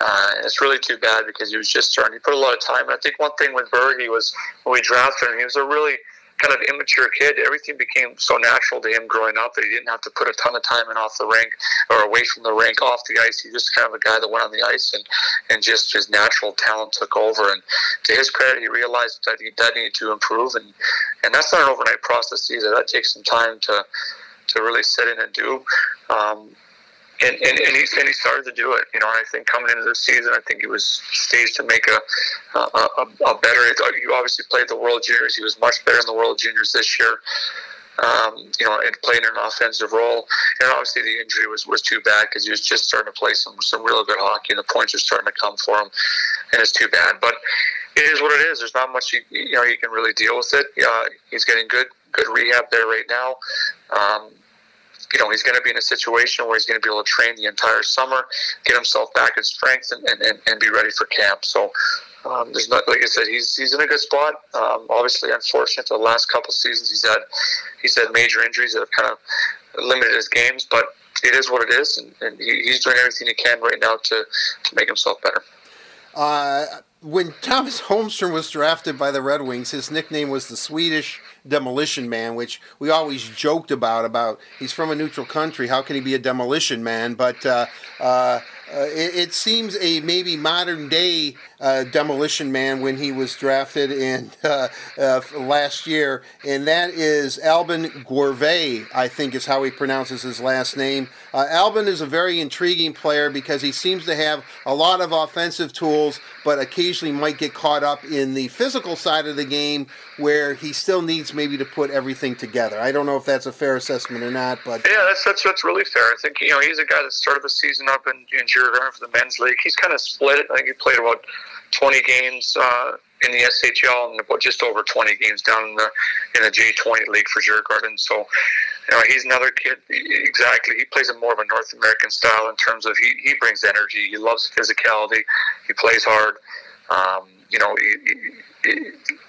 Uh, and it's really too bad because he was just starting. He put a lot of time. And I think one thing with Bergie was when we drafted him, he was a really kind of immature kid, everything became so natural to him growing up that he didn't have to put a ton of time in off the rink or away from the rink, off the ice. He was just kind of a guy that went on the ice and, and just his natural talent took over. And to his credit, he realized that he did need to improve. And, and that's not an overnight process either. That takes some time to, to really sit in and do. Um, and, and, and, he, and he started to do it. You know, I think coming into the season, I think he was staged to make a, a, a, a better. You obviously played the World Juniors. He was much better in the World Juniors this year. Um, you know, and playing an offensive role. And obviously, the injury was, was too bad because he was just starting to play some some real good hockey, and the points are starting to come for him. And it's too bad, but it is what it is. There's not much you, you know you can really deal with it. Uh, he's getting good good rehab there right now. Um, you know, he's going to be in a situation where he's going to be able to train the entire summer, get himself back in strength, and, and, and be ready for camp. So um, there's not, like I said, he's he's in a good spot. Um, obviously, unfortunate the last couple seasons he's had he's had major injuries that have kind of limited his games, but it is what it is, and, and he, he's doing everything he can right now to to make himself better. Uh, when Tomas Holmstrom was drafted by the Red Wings, his nickname was the Swedish Demolition Man, which we always joked about. About he's from a neutral country, how can he be a demolition man? But uh, uh, uh, it, it, seems a maybe modern day uh, demolition man when he was drafted in *laughs* uh, uh last year, and that is Albin Grewe. I think is how he pronounces his last name. Uh, Albin is a very intriguing player because he seems to have a lot of offensive tools, but occasionally might get caught up in the physical side of the game where he still needs maybe to put everything together. I don't know if that's a fair assessment or not, but yeah, that's that's, that's really fair. I think you know he's a guy that started the season up in, in Djurgården for the men's league. He's kind of split it. I think he played about 20 games uh, in the SHL and about just over 20 games down in the in the J20 league for Djurgården. So you know, he's another kid. Exactly, he plays a more of a North American style in terms of he, he brings energy. He loves physicality. He plays hard. Um, you know, he,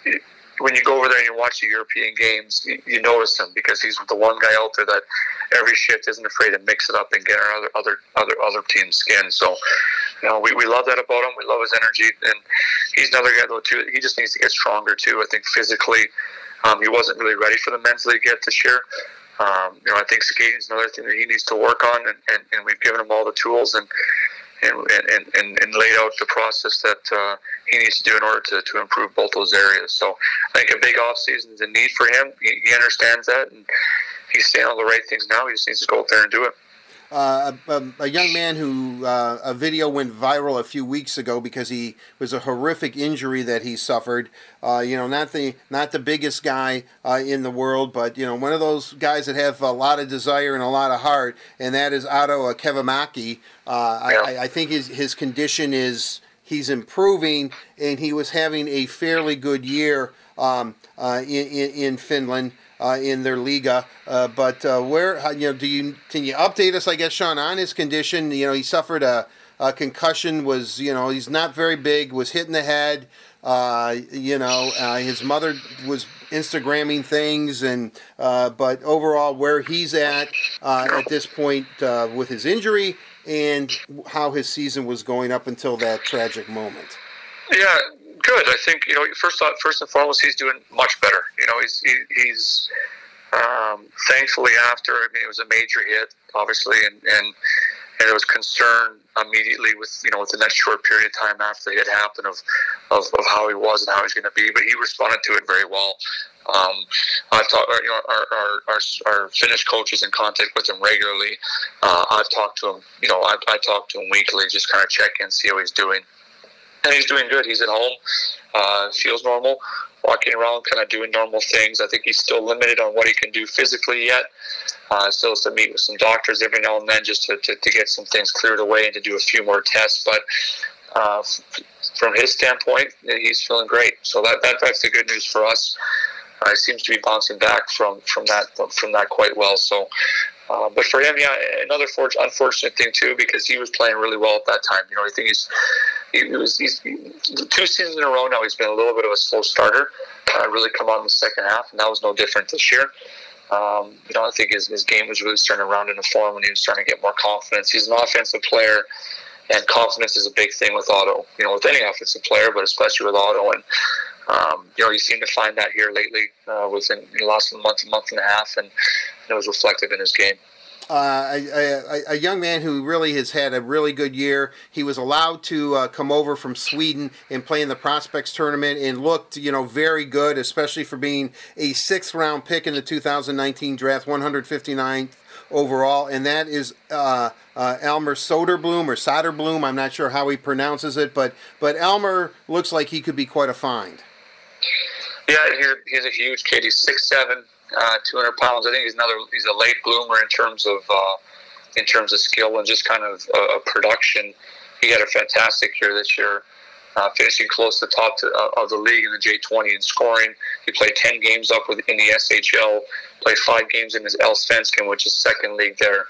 he, when you go over there and you watch the European games, you, notice him because he's the one guy out there that every shift isn't afraid to mix it up and get our other other other other team's skin. So, you know, we, we love that about him. We love his energy, and he's another guy though too. He just needs to get stronger too. I think physically, um, he wasn't really ready for the men's league yet this year. Um, you know, I think skating is another thing that he needs to work on, and, and, and we've given him all the tools and and, and, and, and laid out the process that uh, he needs to do in order to, to improve both those areas. So I think a big off season is a need for him. He, he understands that, and he's saying all the right things now. He just needs to go out there and do it. Uh, a, a, young man who uh, a video went viral a few weeks ago because he was a horrific injury that he suffered. Uh, you know, not the not the biggest guy uh, in the world, but you know, one of those guys that have a lot of desire and a lot of heart, and that is Otto Kivenmäki. Uh. I, I, think his his condition is he's improving, and he was having a fairly good year um, uh, in, in Finland. Uh, in their liga. Uh, but uh, where you know do you can you update us? I guess Sean on his condition. You know he suffered a, a concussion. Was you know he's not very big. Was hit in the head. Uh, you know uh, his mother was Instagramming things, and uh, but overall where he's at at this point with his injury and how his season was going up until that tragic moment. Yeah, good. I think you know first first and foremost he's doing much better. You know he's he, he's um, thankfully after I mean it was a major hit obviously and and and there was concern immediately with you know with the next short period of time after it had happened of of, of how he was and how he's going to be but he responded to it very well um, I've talked, you know, our, our, our, our Finnish coach is in contact with him regularly. Uh, I've talked to him, you know, I, I talk to him weekly, just kind of check in, see how he's doing and he's doing good. He's at home, uh, feels normal, walking around, kind of doing normal things. I think he's still limited on what he can do physically yet. Uh, still has to meet with some doctors every now and then just to, to, to get some things cleared away and to do a few more tests. But uh, from his standpoint, he's feeling great. So that, that that's the good news for us. Uh, he seems to be bouncing back from, from that from that quite well. So uh, but for him, yeah, another unfortunate thing too because he was playing really well at that time. You know, I think he's he was he's two seasons in a row now. He's been a little bit of a slow starter. Uh, really come on in the second half, and that was no different this year. Um, you know, I think his, his game was really starting to round into form when he was starting to get more confidence. He's an offensive player, and confidence is a big thing with Otto. You know, with any offensive player, but especially with Otto. And um, you know, you seem to find that here lately uh, within the last month, a month and a half, and it was reflective in his game. Uh, a, a, a, young man who really has had a really good year. He was allowed to uh, come over from Sweden and play in the prospects tournament and looked, you know, very good, especially for being a sixth round pick in the 2019 draft, 159th overall, and that is uh, uh, Elmer Soderblom or Soderblom. I'm not sure how he pronounces it, but but Elmer looks like he could be quite a find. Yeah, he's, he's a huge kid. He's six seven, uh, 200 pounds. I think he's another. He's a late bloomer in terms of uh, in terms of skill and just kind of uh, production. He had a fantastic year this year, uh, finishing close to the top to, uh, of the league in the J20 in scoring. He played 10 games up with, in the SHL, played five games in his Allsvenskan, which is second league there.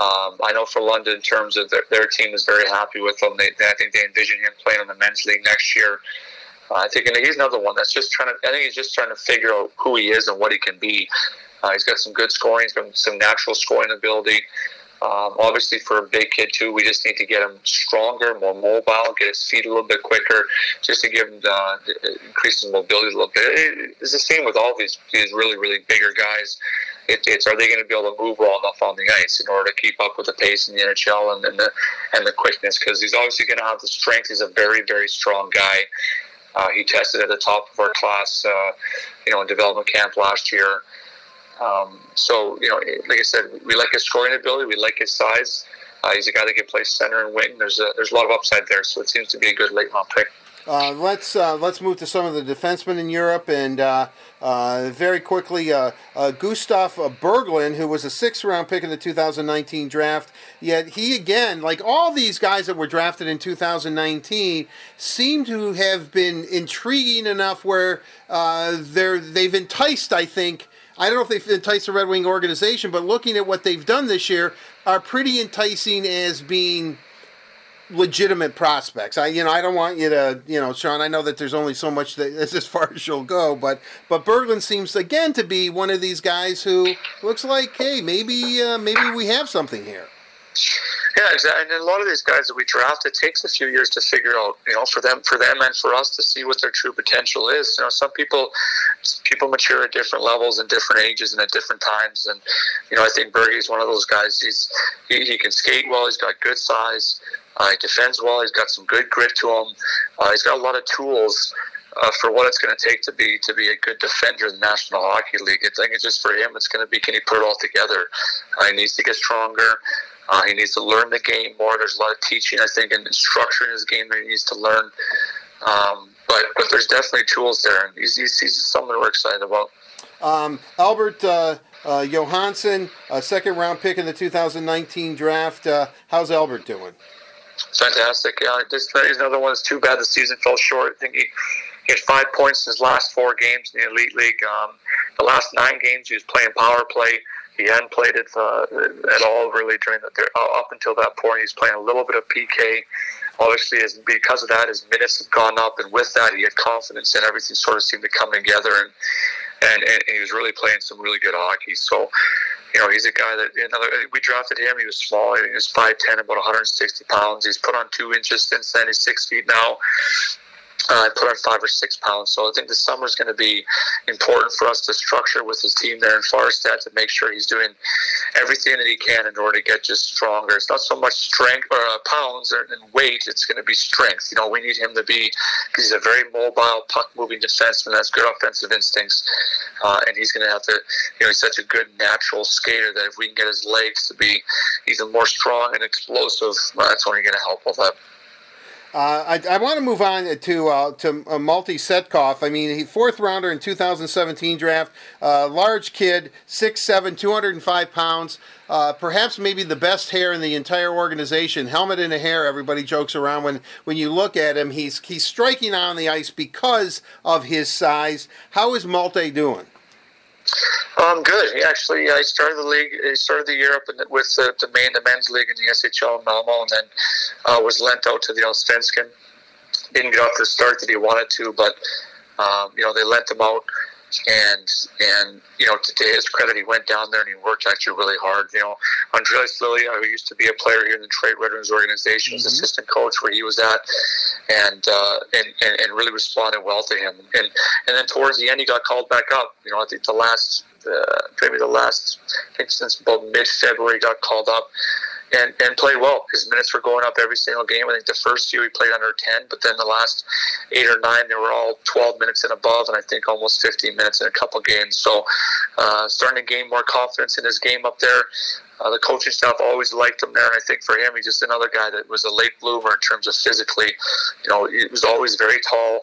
Um, I know Frölunda, in terms of their, their team is very happy with him. They, they, I think they envision him playing in the men's league next year. I think he's another one that's just trying to. I think he's just trying to figure out who he is and what he can be. Uh, he's got some good scoring. Got some natural scoring ability. Um, obviously, for a big kid too, we just need to get him stronger, more mobile, get his feet a little bit quicker, just to give him uh, increase his mobility a little bit. It's the same with all these these really really bigger guys. It, it's are they going to be able to move well enough on the ice in order to keep up with the pace in the NHL and, and the and the quickness? Because he's obviously going to have the strength. He's a very very strong guy. Uh, he tested at the top of our class, uh, you know, in development camp last year. Um, so, you know, like I said, we like his scoring ability. We like his size. Uh, he's a guy that can play center and wing. There's a, there's a lot of upside there, so it seems to be a good late round pick. Uh, let's uh, let's move to some of the defensemen in Europe, and uh, uh very quickly, uh, Gustav Berglund, who was a sixth-round pick in the 2019 draft. Yet he again, like all these guys that were drafted in 2019, seem to have been intriguing enough where they're they've enticed, I think. I don't know if they've enticed the Red Wing organization, but looking at what they've done this year, are pretty enticing as being legitimate prospects. I you know I don't want you to you know Sean. I know that there's only so much that *laughs* as far as you'll go, but but Berglund seems again to be one of these guys who looks like hey maybe uh, maybe we have something here. Yeah. And a lot of these guys that we draft, it takes a few years to figure out, you know, for them, for them, and for us to see what their true potential is. You know, some people, people mature at different levels and different ages and at different times. And you know, I think Bergie's one of those guys. He's he, he can skate well. He's got good size. Uh, he defends well. He's got some good grit to him. Uh, he's got a lot of tools uh, for what it's going to take to be to be a good defender in the National Hockey League. I think it's just for him. It's going to be can he put it all together? Uh, he needs to get stronger. Uh, he needs to learn the game more. There's a lot of teaching, I think, and structure in his game that he needs to learn. Um, but but there's definitely tools there, and he's, he's, he's something we're excited about. Um, Albert uh, uh, Johansson, second round pick in the 2019 draft. Uh, how's Albert doing? Fantastic. Yeah, this is another one that's too bad the season fell short. I think he, he had five points in his last four games in the Elite League. Um, the last nine games he was playing power play. He hadn't played it uh, at all really during the, uh, up until that point. He's playing a little bit of PK. Obviously, because of that, his minutes have gone up, and with that, he had confidence, and everything sort of seemed to come together. And and, and he was really playing some really good hockey. So you know, he's a guy that another. We drafted him. He was small. He was five ten, about 160 pounds. He's put on two inches since then. He's six feet now. I put on five or six pounds. So I think the summer is going to be important for us to structure with his team there in Färjestad to make sure he's doing everything that he can in order to get just stronger. It's not so much strength or uh, pounds and weight. It's going to be strength. You know, we need him to be because he's a very mobile, puck-moving defenseman. That's good offensive instincts, uh, and he's going to have to. You know, he's such a good natural skater that if we can get his legs to be even more strong and explosive, that's only going to help with that. Uh, I, I want to move on to uh, to uh, Malte Setkov. I mean, he fourth rounder in 2017 draft, uh, large kid, 6'7", 205 pounds. Uh, perhaps maybe the best hair in the entire organization. Helmet in a hair. Everybody jokes around when when you look at him. He's he's striking on the ice because of his size. How is Malte doing? Um, good. Actually, I started the league. I started the year up in, with the, the main, the men's league in the SHL in Malmo, and then uh, was lent out to the Allsvenskan. Didn't get off the start that he wanted to, but um, you know they lent him out and and you know to his credit he went down there and he worked actually really hard. You know Andreas Lilja who used to be a player here in the Detroit Red Wings organization mm-hmm. assistant coach where he was at and, uh, and, and and really responded well to him. And and then towards the end he got called back up. You know I think the last uh, maybe the last I think since about mid February got called up and, and played well. His minutes were going up every single game. I think the first year he played under 10, but then the last eight or nine, they were all 12 minutes and above, and I think almost 15 minutes in a couple games. So uh, starting to gain more confidence in his game up there. Uh, the coaching staff always liked him there, and I think for him, he's just another guy that was a late bloomer in terms of physically. You know, he was always very tall,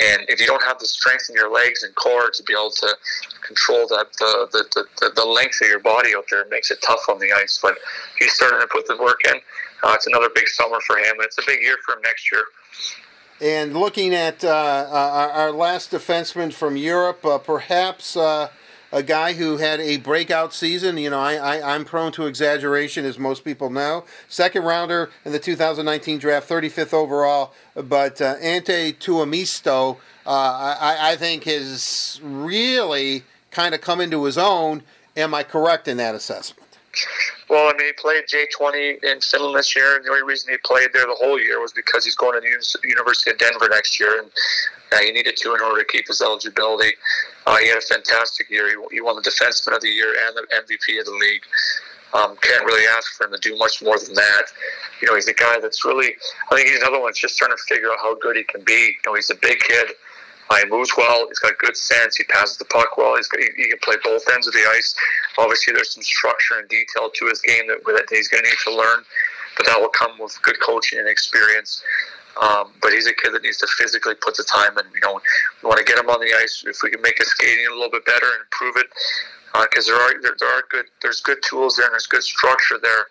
and if you don't have the strength in your legs and core to be able to control that the the, the, the length of your body out there, makes it tough on the ice. But he's starting to put the work in. Uh, it's another big summer for him. And it's a big year for him next year. And looking at uh, uh our last defenseman from Europe, uh, perhaps uh, a guy who had a breakout season. You know, I, I, am prone to exaggeration, as most people know. Second rounder in the 2019 draft, 35th overall. But uh, Antti Tuomisto, uh, I, I think, has really kind of come into his own. Am I correct in that assessment? Well, I mean, he played J20 in Finland this year, and the only reason he played there the whole year was because he's going to the University of Denver next year, and uh, he needed to in order to keep his eligibility. Uh, he had a fantastic year. He, he, won the Defenseman of the Year and the MVP of the league. Um, can't really ask for him to do much more than that. You know, he's a guy that's really, I think he's another one that's just trying to figure out how good he can be. You know, he's a big kid. Uh, he moves well. He's got good sense. He passes the puck well. He's got, he, he, can play both ends of the ice. Obviously, there's some structure and detail to his game that, that he's going to need to learn, but that will come with good coaching and experience. Um, but he's a kid that needs to physically put the time in. You know, we want to get him on the ice. If we can make his skating a little bit better and improve it, because uh, there are there, there, are good there's good tools there and there's good structure there.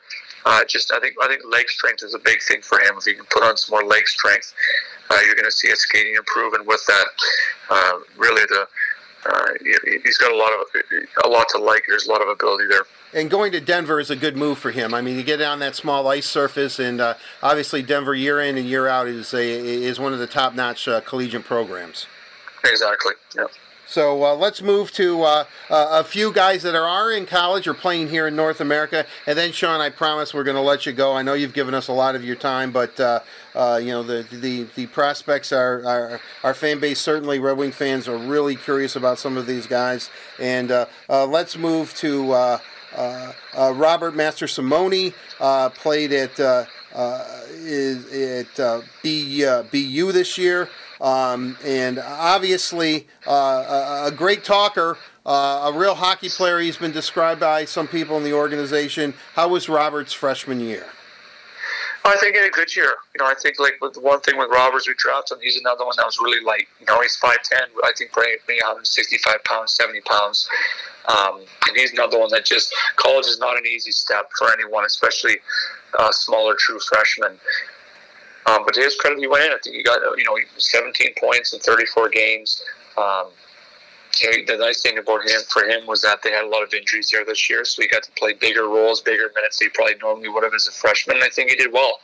Uh, just I think I think leg strength is a big thing for him. If he can put on some more leg strength, you're going to see his skating improve. And with that, uh, really the uh, he's got a lot of a lot to like. There's a lot of ability there and going to Denver is a good move for him. I mean, you get on that small ice surface, and uh, obviously Denver year in and year out is a, is one of the top notch uh, collegiate programs. Exactly. Yeah. So uh, let's move to uh, a few guys that are, are in college or playing here in North America, and then Sean, I promise we're going to let you go. I know you've given us a lot of your time, but uh, uh, you know the, the the prospects are, are our fan base certainly Red Wing fans are really curious about some of these guys, and uh, uh, let's move to uh, uh, Robert Mastrosimone uh, played at at B, BU this year, um, and obviously a, a, great talker. a real hockey player. He's been described by some people in the organization. How was Robert's freshman year? I think he had a good year. You know, I think like with one thing with Roberts, we drafted him. He's another one that was really light. You know, he's five ten. I think maybe 165 pounds, 70 pounds. Um, and he's another one that just college is not an easy step for anyone, especially uh, smaller true freshmen. Um, but to his credit, he went in. I think he got you know 17 points in 34 games. Um, the nice thing about him for him was that they had a lot of injuries there this year, so he got to play bigger roles, bigger minutes than he probably normally would have as a freshman. And I think he did well.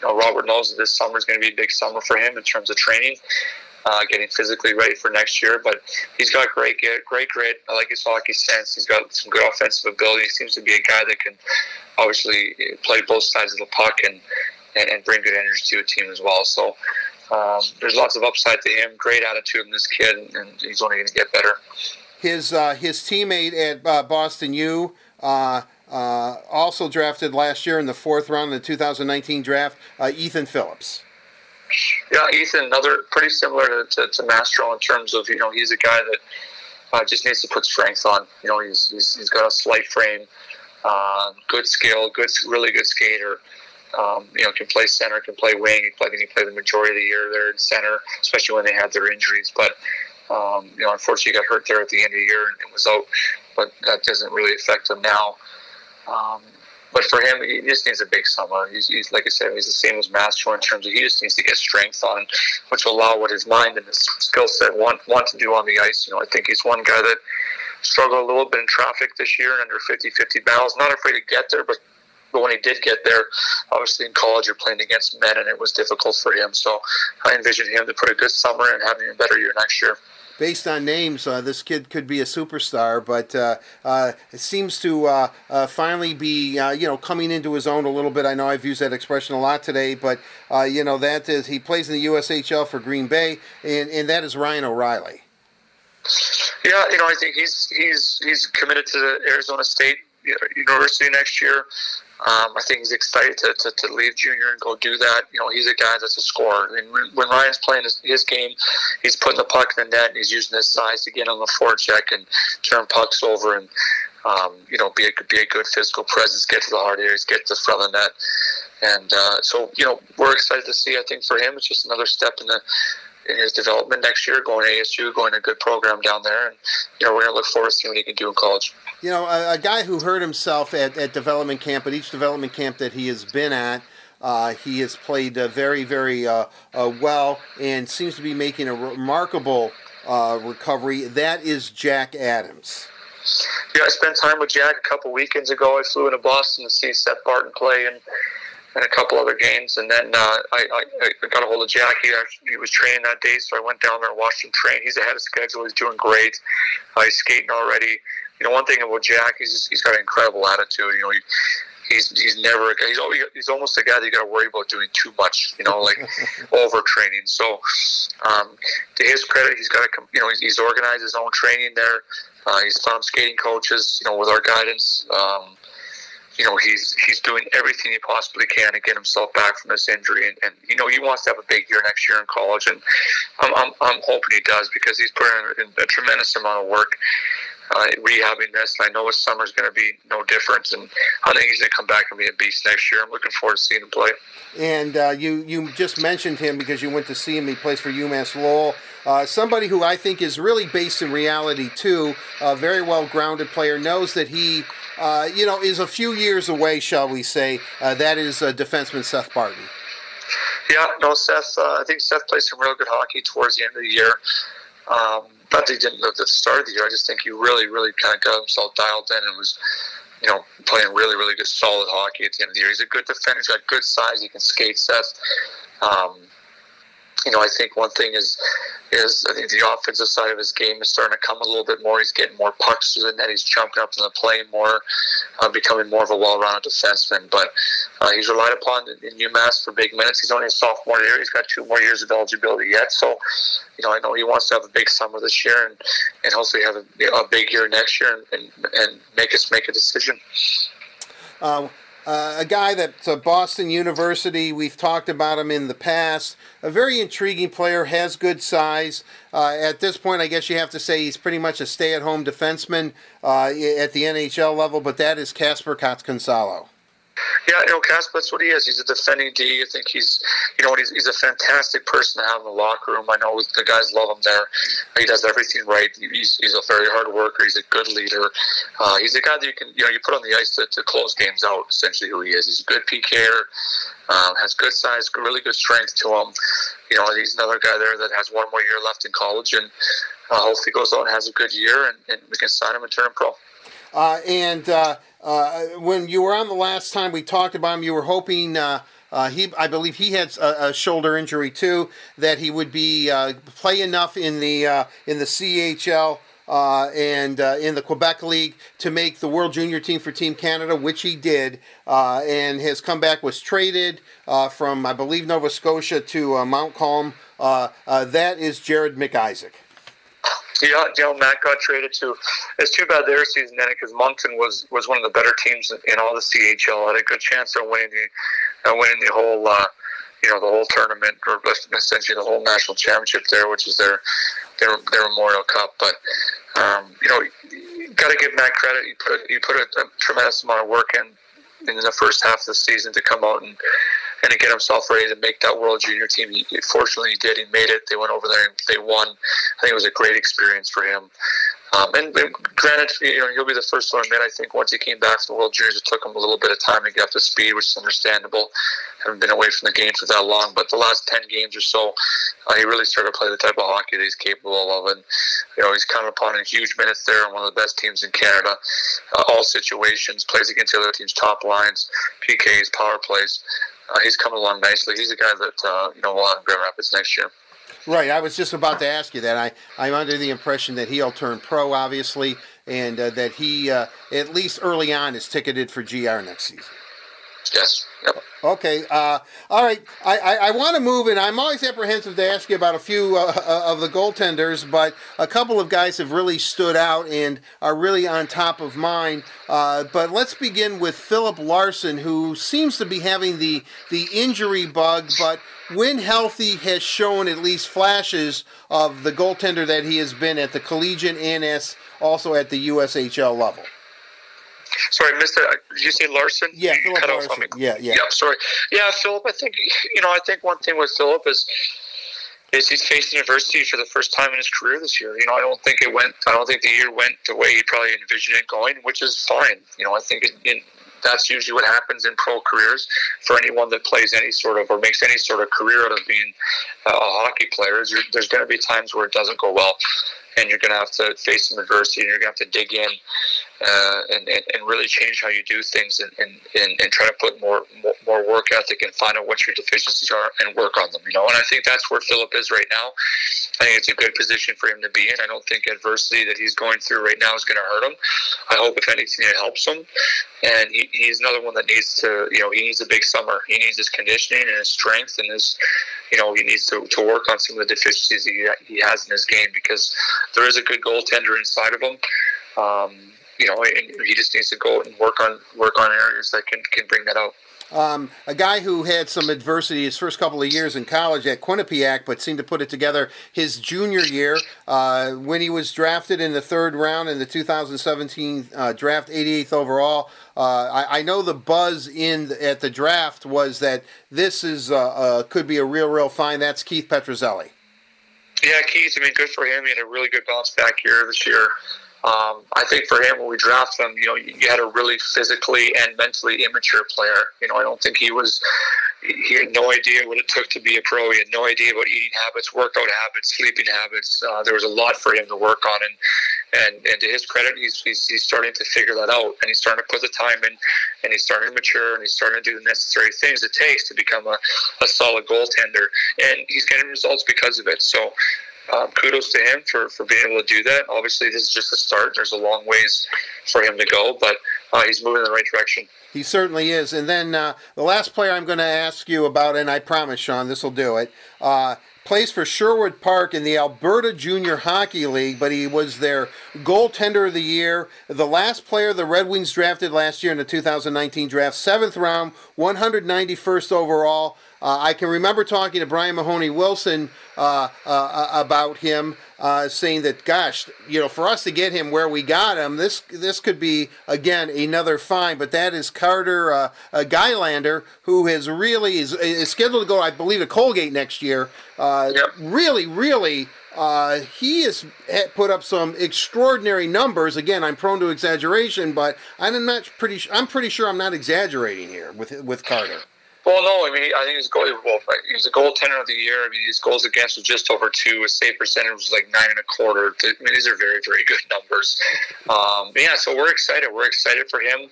You know, Robert knows that this summer is going to be a big summer for him in terms of training uh, getting physically ready for next year. But he's got great great grit. I like his hockey sense. He's got some good offensive ability. He seems to be a guy that can obviously play both sides of the puck and, and, and bring good energy to a team as well. So um, there's lots of upside to him. Great attitude in this kid, and he's only going to get better. His uh, his teammate at uh, Boston U. Uh, uh, also drafted last year in the fourth round of the 2019 draft, uh, Ethan Phillips. Yeah, Ethan, another pretty similar to, to, to Mastro in terms of you know he's a guy that uh, just needs to put strength on. You know, he's he's, he's got a slight frame, uh, good skill, good really good skater. Um, you know, can play center, can play wing. He played, he played the majority of the year there in center, especially when they had their injuries. But um, you know, unfortunately, he got hurt there at the end of the year and was out. But that doesn't really affect him now. Um, but for him, he just needs a big summer. He's, he's like I said, he's the same as Mastro in terms of he just needs to get strength on, which will allow what his mind and his skill set want want to do on the ice. You know, I think he's one guy that struggled a little bit in traffic this year and under 50-50 battles. Not afraid to get there, but but when he did get there, obviously in college you're playing against men, and it was difficult for him. So I envision him to put a good summer and having a better year next year based on names, uh, this kid could be a superstar. But uh, uh, it seems to uh, uh, finally be, uh, you know, coming into his own a little bit. I know I've used that expression a lot today, but you know that is he plays in the USHL for Green Bay, and, and that is Ryan O'Reilly. Yeah, you know, I think he's he's he's committed to Arizona State University next year. Um, I think he's excited to, to, to, leave junior and go do that. You know, he's a guy that's a scorer. And when, when Ryan's playing his, his, game, he's putting the puck in the net and he's using his size to get on the forecheck and turn pucks over and, um, you know, be a, be a good physical presence, get to the hard areas, get to the front of the net. And uh, so, you know, we're excited to see. I think for him, it's just another step in the in his development next year, going to ASU, going to a good program down there, and you know we're going to look forward to seeing what he can do in college. You know, a, a guy who hurt himself at, at development camp, at each development camp that he has been at. Uh, he has played uh, very, very uh, uh well and seems to be making a remarkable uh, recovery. That is Jack Adams. Yeah, I spent time with Jack a couple weekends ago. I flew into Boston to see Seth Barton play, and and a couple other games. And then uh, I, I, I got a hold of Jack. He, actually, he was training that day, so I went down there and watched him train. He's ahead of schedule. He's doing great. Uh, he's skating already. You know, one thing about Jack, he's just, he's got an incredible attitude. You know, he, he's he's never he's he's almost a guy that you got to worry about doing too much. You know, like *laughs* overtraining. So, um, to his credit, he's got a you know he's, he's organized his own training there. Uh, he's found skating coaches, you know, with our guidance. Um, you know he's he's doing everything he possibly can to get himself back from this injury, and, and you know he wants to have a big year next year in college, and I'm I'm, I'm hoping he does because he's putting in a tremendous amount of work. Uh, rehabbing this. I know his summer is going to be no different, and I think he's going to come back and be a beast next year. I'm looking forward to seeing him play. And uh, you you just mentioned him because you went to see him. He plays for UMass Lowell. Uh, somebody who I think is really based in reality too. A very well grounded player knows that he uh, you know, is a few years away, shall we say. Uh, that is uh, defenseman Seth Barton. Yeah, no, Seth. Uh, I think Seth played some real good hockey towards the end of the year. Um, not he didn't at the start of the year. I just think he really, really kind of got himself dialed in and was, you know, playing really, really good, solid hockey at the end of the year. He's a good defender. He's got good size. He can skate. Seth. Um, you know, I think one thing is is I think the offensive side of his game is starting to come a little bit more. He's getting more pucks through the net. He's jumping up in the play more, uh, becoming more of a well-rounded defenseman. But uh, he's relied upon in, UMass for big minutes. He's only a sophomore year. He's got two more years of eligibility yet. So, you know, I know he wants to have a big summer this year and, and hopefully have a, a big year next year and, and, and make us make a decision. Uh, uh, a guy that's uh, Boston University. We've talked about him in the past. A very intriguing player, has good size. Uh, at this point, I guess you have to say he's pretty much a stay-at-home defenseman uh, at the NHL level, but that is Kasper Kotkansalo. Yeah, you know, that's what he is. He's a defending D. I think he's, you know, he's, he's a fantastic person to have in the locker room. I know the guys love him there. He does everything right. He's, he's a very hard worker. He's a good leader. Uh, he's a guy that you can, you know, you put on the ice to, to close games out. Essentially, who he is. He's a good PKer. Um, has good size, really good strength to him. You know, he's another guy there that has one more year left in college, and uh, hopefully goes out and has a good year, and, and we can sign him and turn him pro. Uh, and uh, uh, when you were on the last time we talked about him, you were hoping. Uh, uh, he, I believe, he had a, a, shoulder injury too. That he would be uh, play enough in the in the CHL and in the Quebec League to make the World Junior Team for Team Canada, which he did, and his comeback was traded from, I believe, Nova Scotia to Moncton. that is Jared McIsaac. Yeah, know, Matt got traded to. It's too bad their season ended because Moncton was was one of the better teams in all the CHL. Had a good chance of winning the uh, winning the whole uh, you know the whole tournament or essentially the whole national championship there, which is their their their Memorial Cup. But um, you know, got to give Matt credit. You put you put a, a tremendous amount of work in in the first half of the season to come out and and to get himself ready to make that World Junior team. He, fortunately, he did. He made it. They went over there and they won. I think it was a great experience for him. Um, and, and, granted, you know, he'll be the first to admit, I think, once he came back from the World Juniors, it took him a little bit of time to get up to speed, which is understandable. Haven't been away from the game for that long, but the last 10 games or so, uh, he really started to play the type of hockey that he's capable of. And, you know, he's coming upon in huge minutes there on one of the best teams in Canada. Uh, all situations, plays against the other team's top lines, PKs, power plays. Uh, he's coming along nicely. He's a guy that, uh, you know, will have Grand Rapids next year. Right. I was just about to ask you that. I, I'm under the impression that he'll turn pro, obviously, and uh, that he, uh, at least early on, is ticketed for GR next season. Yes. Yep. Okay. Uh, all right. I, I, I want to move, and I'm always apprehensive to ask you about a few uh, uh, of the goaltenders, but a couple of guys have really stood out and are really on top of mind. Uh, but let's begin with Filip Larsson, who seems to be having the, the injury bug, but when healthy has shown at least flashes of the goaltender that he has been at the collegiate and also at the USHL level. Sorry, I missed that. Uh, did you say Larsson? Yeah, Filip Larsson. Yeah, yeah. Yeah, sorry. Yeah, Filip. I think you know. I think one thing with Filip is is he's facing adversity for the first time in his career this year. You know, I don't think it went. I don't think the year went the way he probably envisioned it going, which is fine. You know, I think it, it, that's usually what happens in pro careers for anyone that plays any sort of or makes any sort of career out of being a hockey player. There's going to be times where it doesn't go well and you're going to have to face some adversity and you're going to have to dig in uh, and, and, and, really change how you do things and, and, and, try to put more, more, more work ethic and find out what your deficiencies are and work on them, you know. And I think that's where Filip is right now. I think it's a good position for him to be in. I don't think adversity that he's going through right now is going to hurt him. I hope, if anything, it helps him. And he, he's another one that needs to, you know, he needs a big summer. He needs his conditioning and his strength and his, you know, he needs to, to work on some of the deficiencies he, he has in his game because there is a good goaltender inside of him. Um, you know, he just needs to go and work on work on areas that can, can bring that out. Um, a guy who had some adversity his first couple of years in college at Quinnipiac, but seemed to put it together his junior year uh, when he was drafted in the third round in the 2017 uh, draft, 88th overall. Uh, I, I, know the buzz in at the draft was that this is uh, uh, could be a real, real fine. That's Keith Petruzzelli. Yeah, Keith. I mean, good for him. He had a really good bounce back year this year. Um, I think for him, when we drafted him, you know, you had a really physically and mentally immature player. You know, I don't think he was. He had no idea what it took to be a pro. He had no idea about eating habits, workout habits, sleeping habits. Uh, there was a lot for him to work on, and and, and to his credit, he's, he's he's starting to figure that out, and he's starting to put the time in, and he's starting to mature, and he's starting to do the necessary things it takes to become a, a solid goaltender, and he's getting results because of it. So um, kudos to him for, for being able to do that. Obviously, this is just a start. There's a long ways for him to go, but uh, he's moving in the right direction. He certainly is. And then uh, the last player I'm going to ask you about, and I promise, Sean, this will do it. Uh, plays for Sherwood Park in the Alberta Junior Hockey League, but he was their goaltender of the year. The last player the Red Wings drafted last year in the 2019 draft, seventh round, 191st overall. Uh, I can remember talking to Brian Mahoney Wilson uh, uh, uh, about him, uh, saying that, gosh, you know, for us to get him where we got him, this this could be again another fine. But that is Carter uh, Gylander, who has really is, is, scheduled to go, I believe, to Colgate next year. Yep. Really, really. Uh, he has put up some extraordinary numbers. Again, I'm prone to exaggeration, but I'm not pretty. I'm pretty sure I'm not exaggerating here with with Carter. Well, no, I mean, I think he's goal. Well, he's a goaltender of the year. I mean, his goals against was just over two. His save percentage was like nine and a quarter. I mean, these are very, very good numbers. Um, yeah, so we're excited. We're excited for him.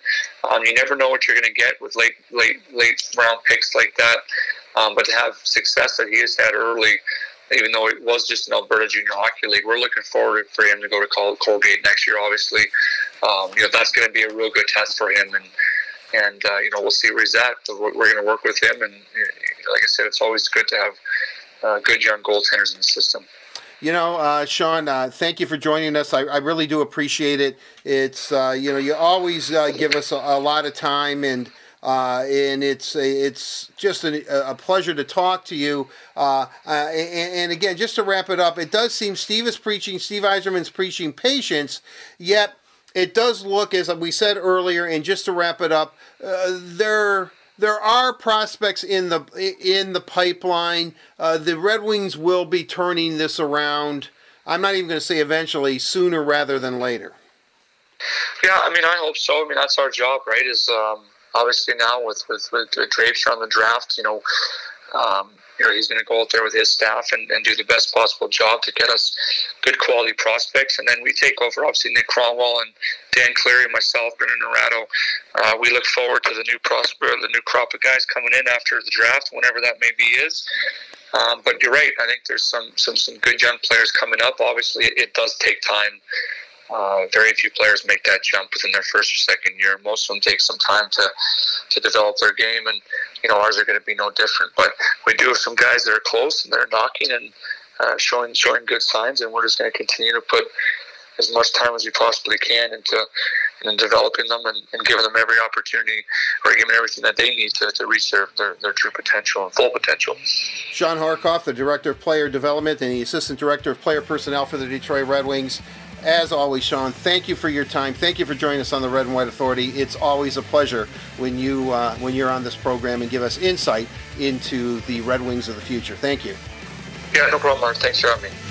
Um, you never know what you're going to get with late, late, late round picks like that. Um, but to have success that he has had early, even though it was just an Alberta Junior Hockey League, we're looking forward for him to go to Colgate next year. Obviously, um, you know that's going to be a real good test for him and and uh, you know we'll see where he's at. We're, we're going to work with him, and like I said, it's always good to have uh, good young goaltenders in the system. You know, uh, Sean, uh, thank you for joining us. I, I, really do appreciate it. It's uh, you know you always uh, give us a, a, lot of time, and uh, and it's it's just a, a, pleasure to talk to you. Uh, and, and, again, just to wrap it up, it does seem Steve is preaching, Steve Yzerman's preaching patience, yet it does look, as we said earlier, and just to wrap it up, uh, there there are prospects in the in the pipeline. Uh, the Red Wings will be turning this around. I'm not even going to say eventually, sooner rather than later. Yeah, I mean, I hope so. I mean, that's our job, right? Is um, obviously now with with, with, with Drapes on the draft, you know. Um, you know, he's going to go out there with his staff and, and do the best possible job to get us good quality prospects. And then we take over, obviously, Nick Cromwell and Dan Cleary, myself, Brandon Naurato. Uh, we look forward to the new prosper, the new crop of guys coming in after the draft, whenever that may be is. Um, but you're right. I think there's some, some, some good young players coming up. Obviously, it does take time uh, very few players make that jump within their first or second year. Most of them take some time to to develop their game, and you know ours are going to be no different. But we do have some guys that are close and they're knocking and uh, showing showing good signs, and we're just going to continue to put as much time as we possibly can into and developing them and, and, giving them every opportunity or giving everything that they need to, to reach their, their, their, true potential and full potential. Shawn Horcoff, the Director of Player Development and the Assistant Director of Player Personnel for the Detroit Red Wings. As always, Shawn, thank you for your time. Thank you for joining us on the Red and White Authority. It's always a pleasure when you uh, when you're on this program and give us insight into the Red Wings of the future. Thank you. Yeah, no problem. Thanks for having me.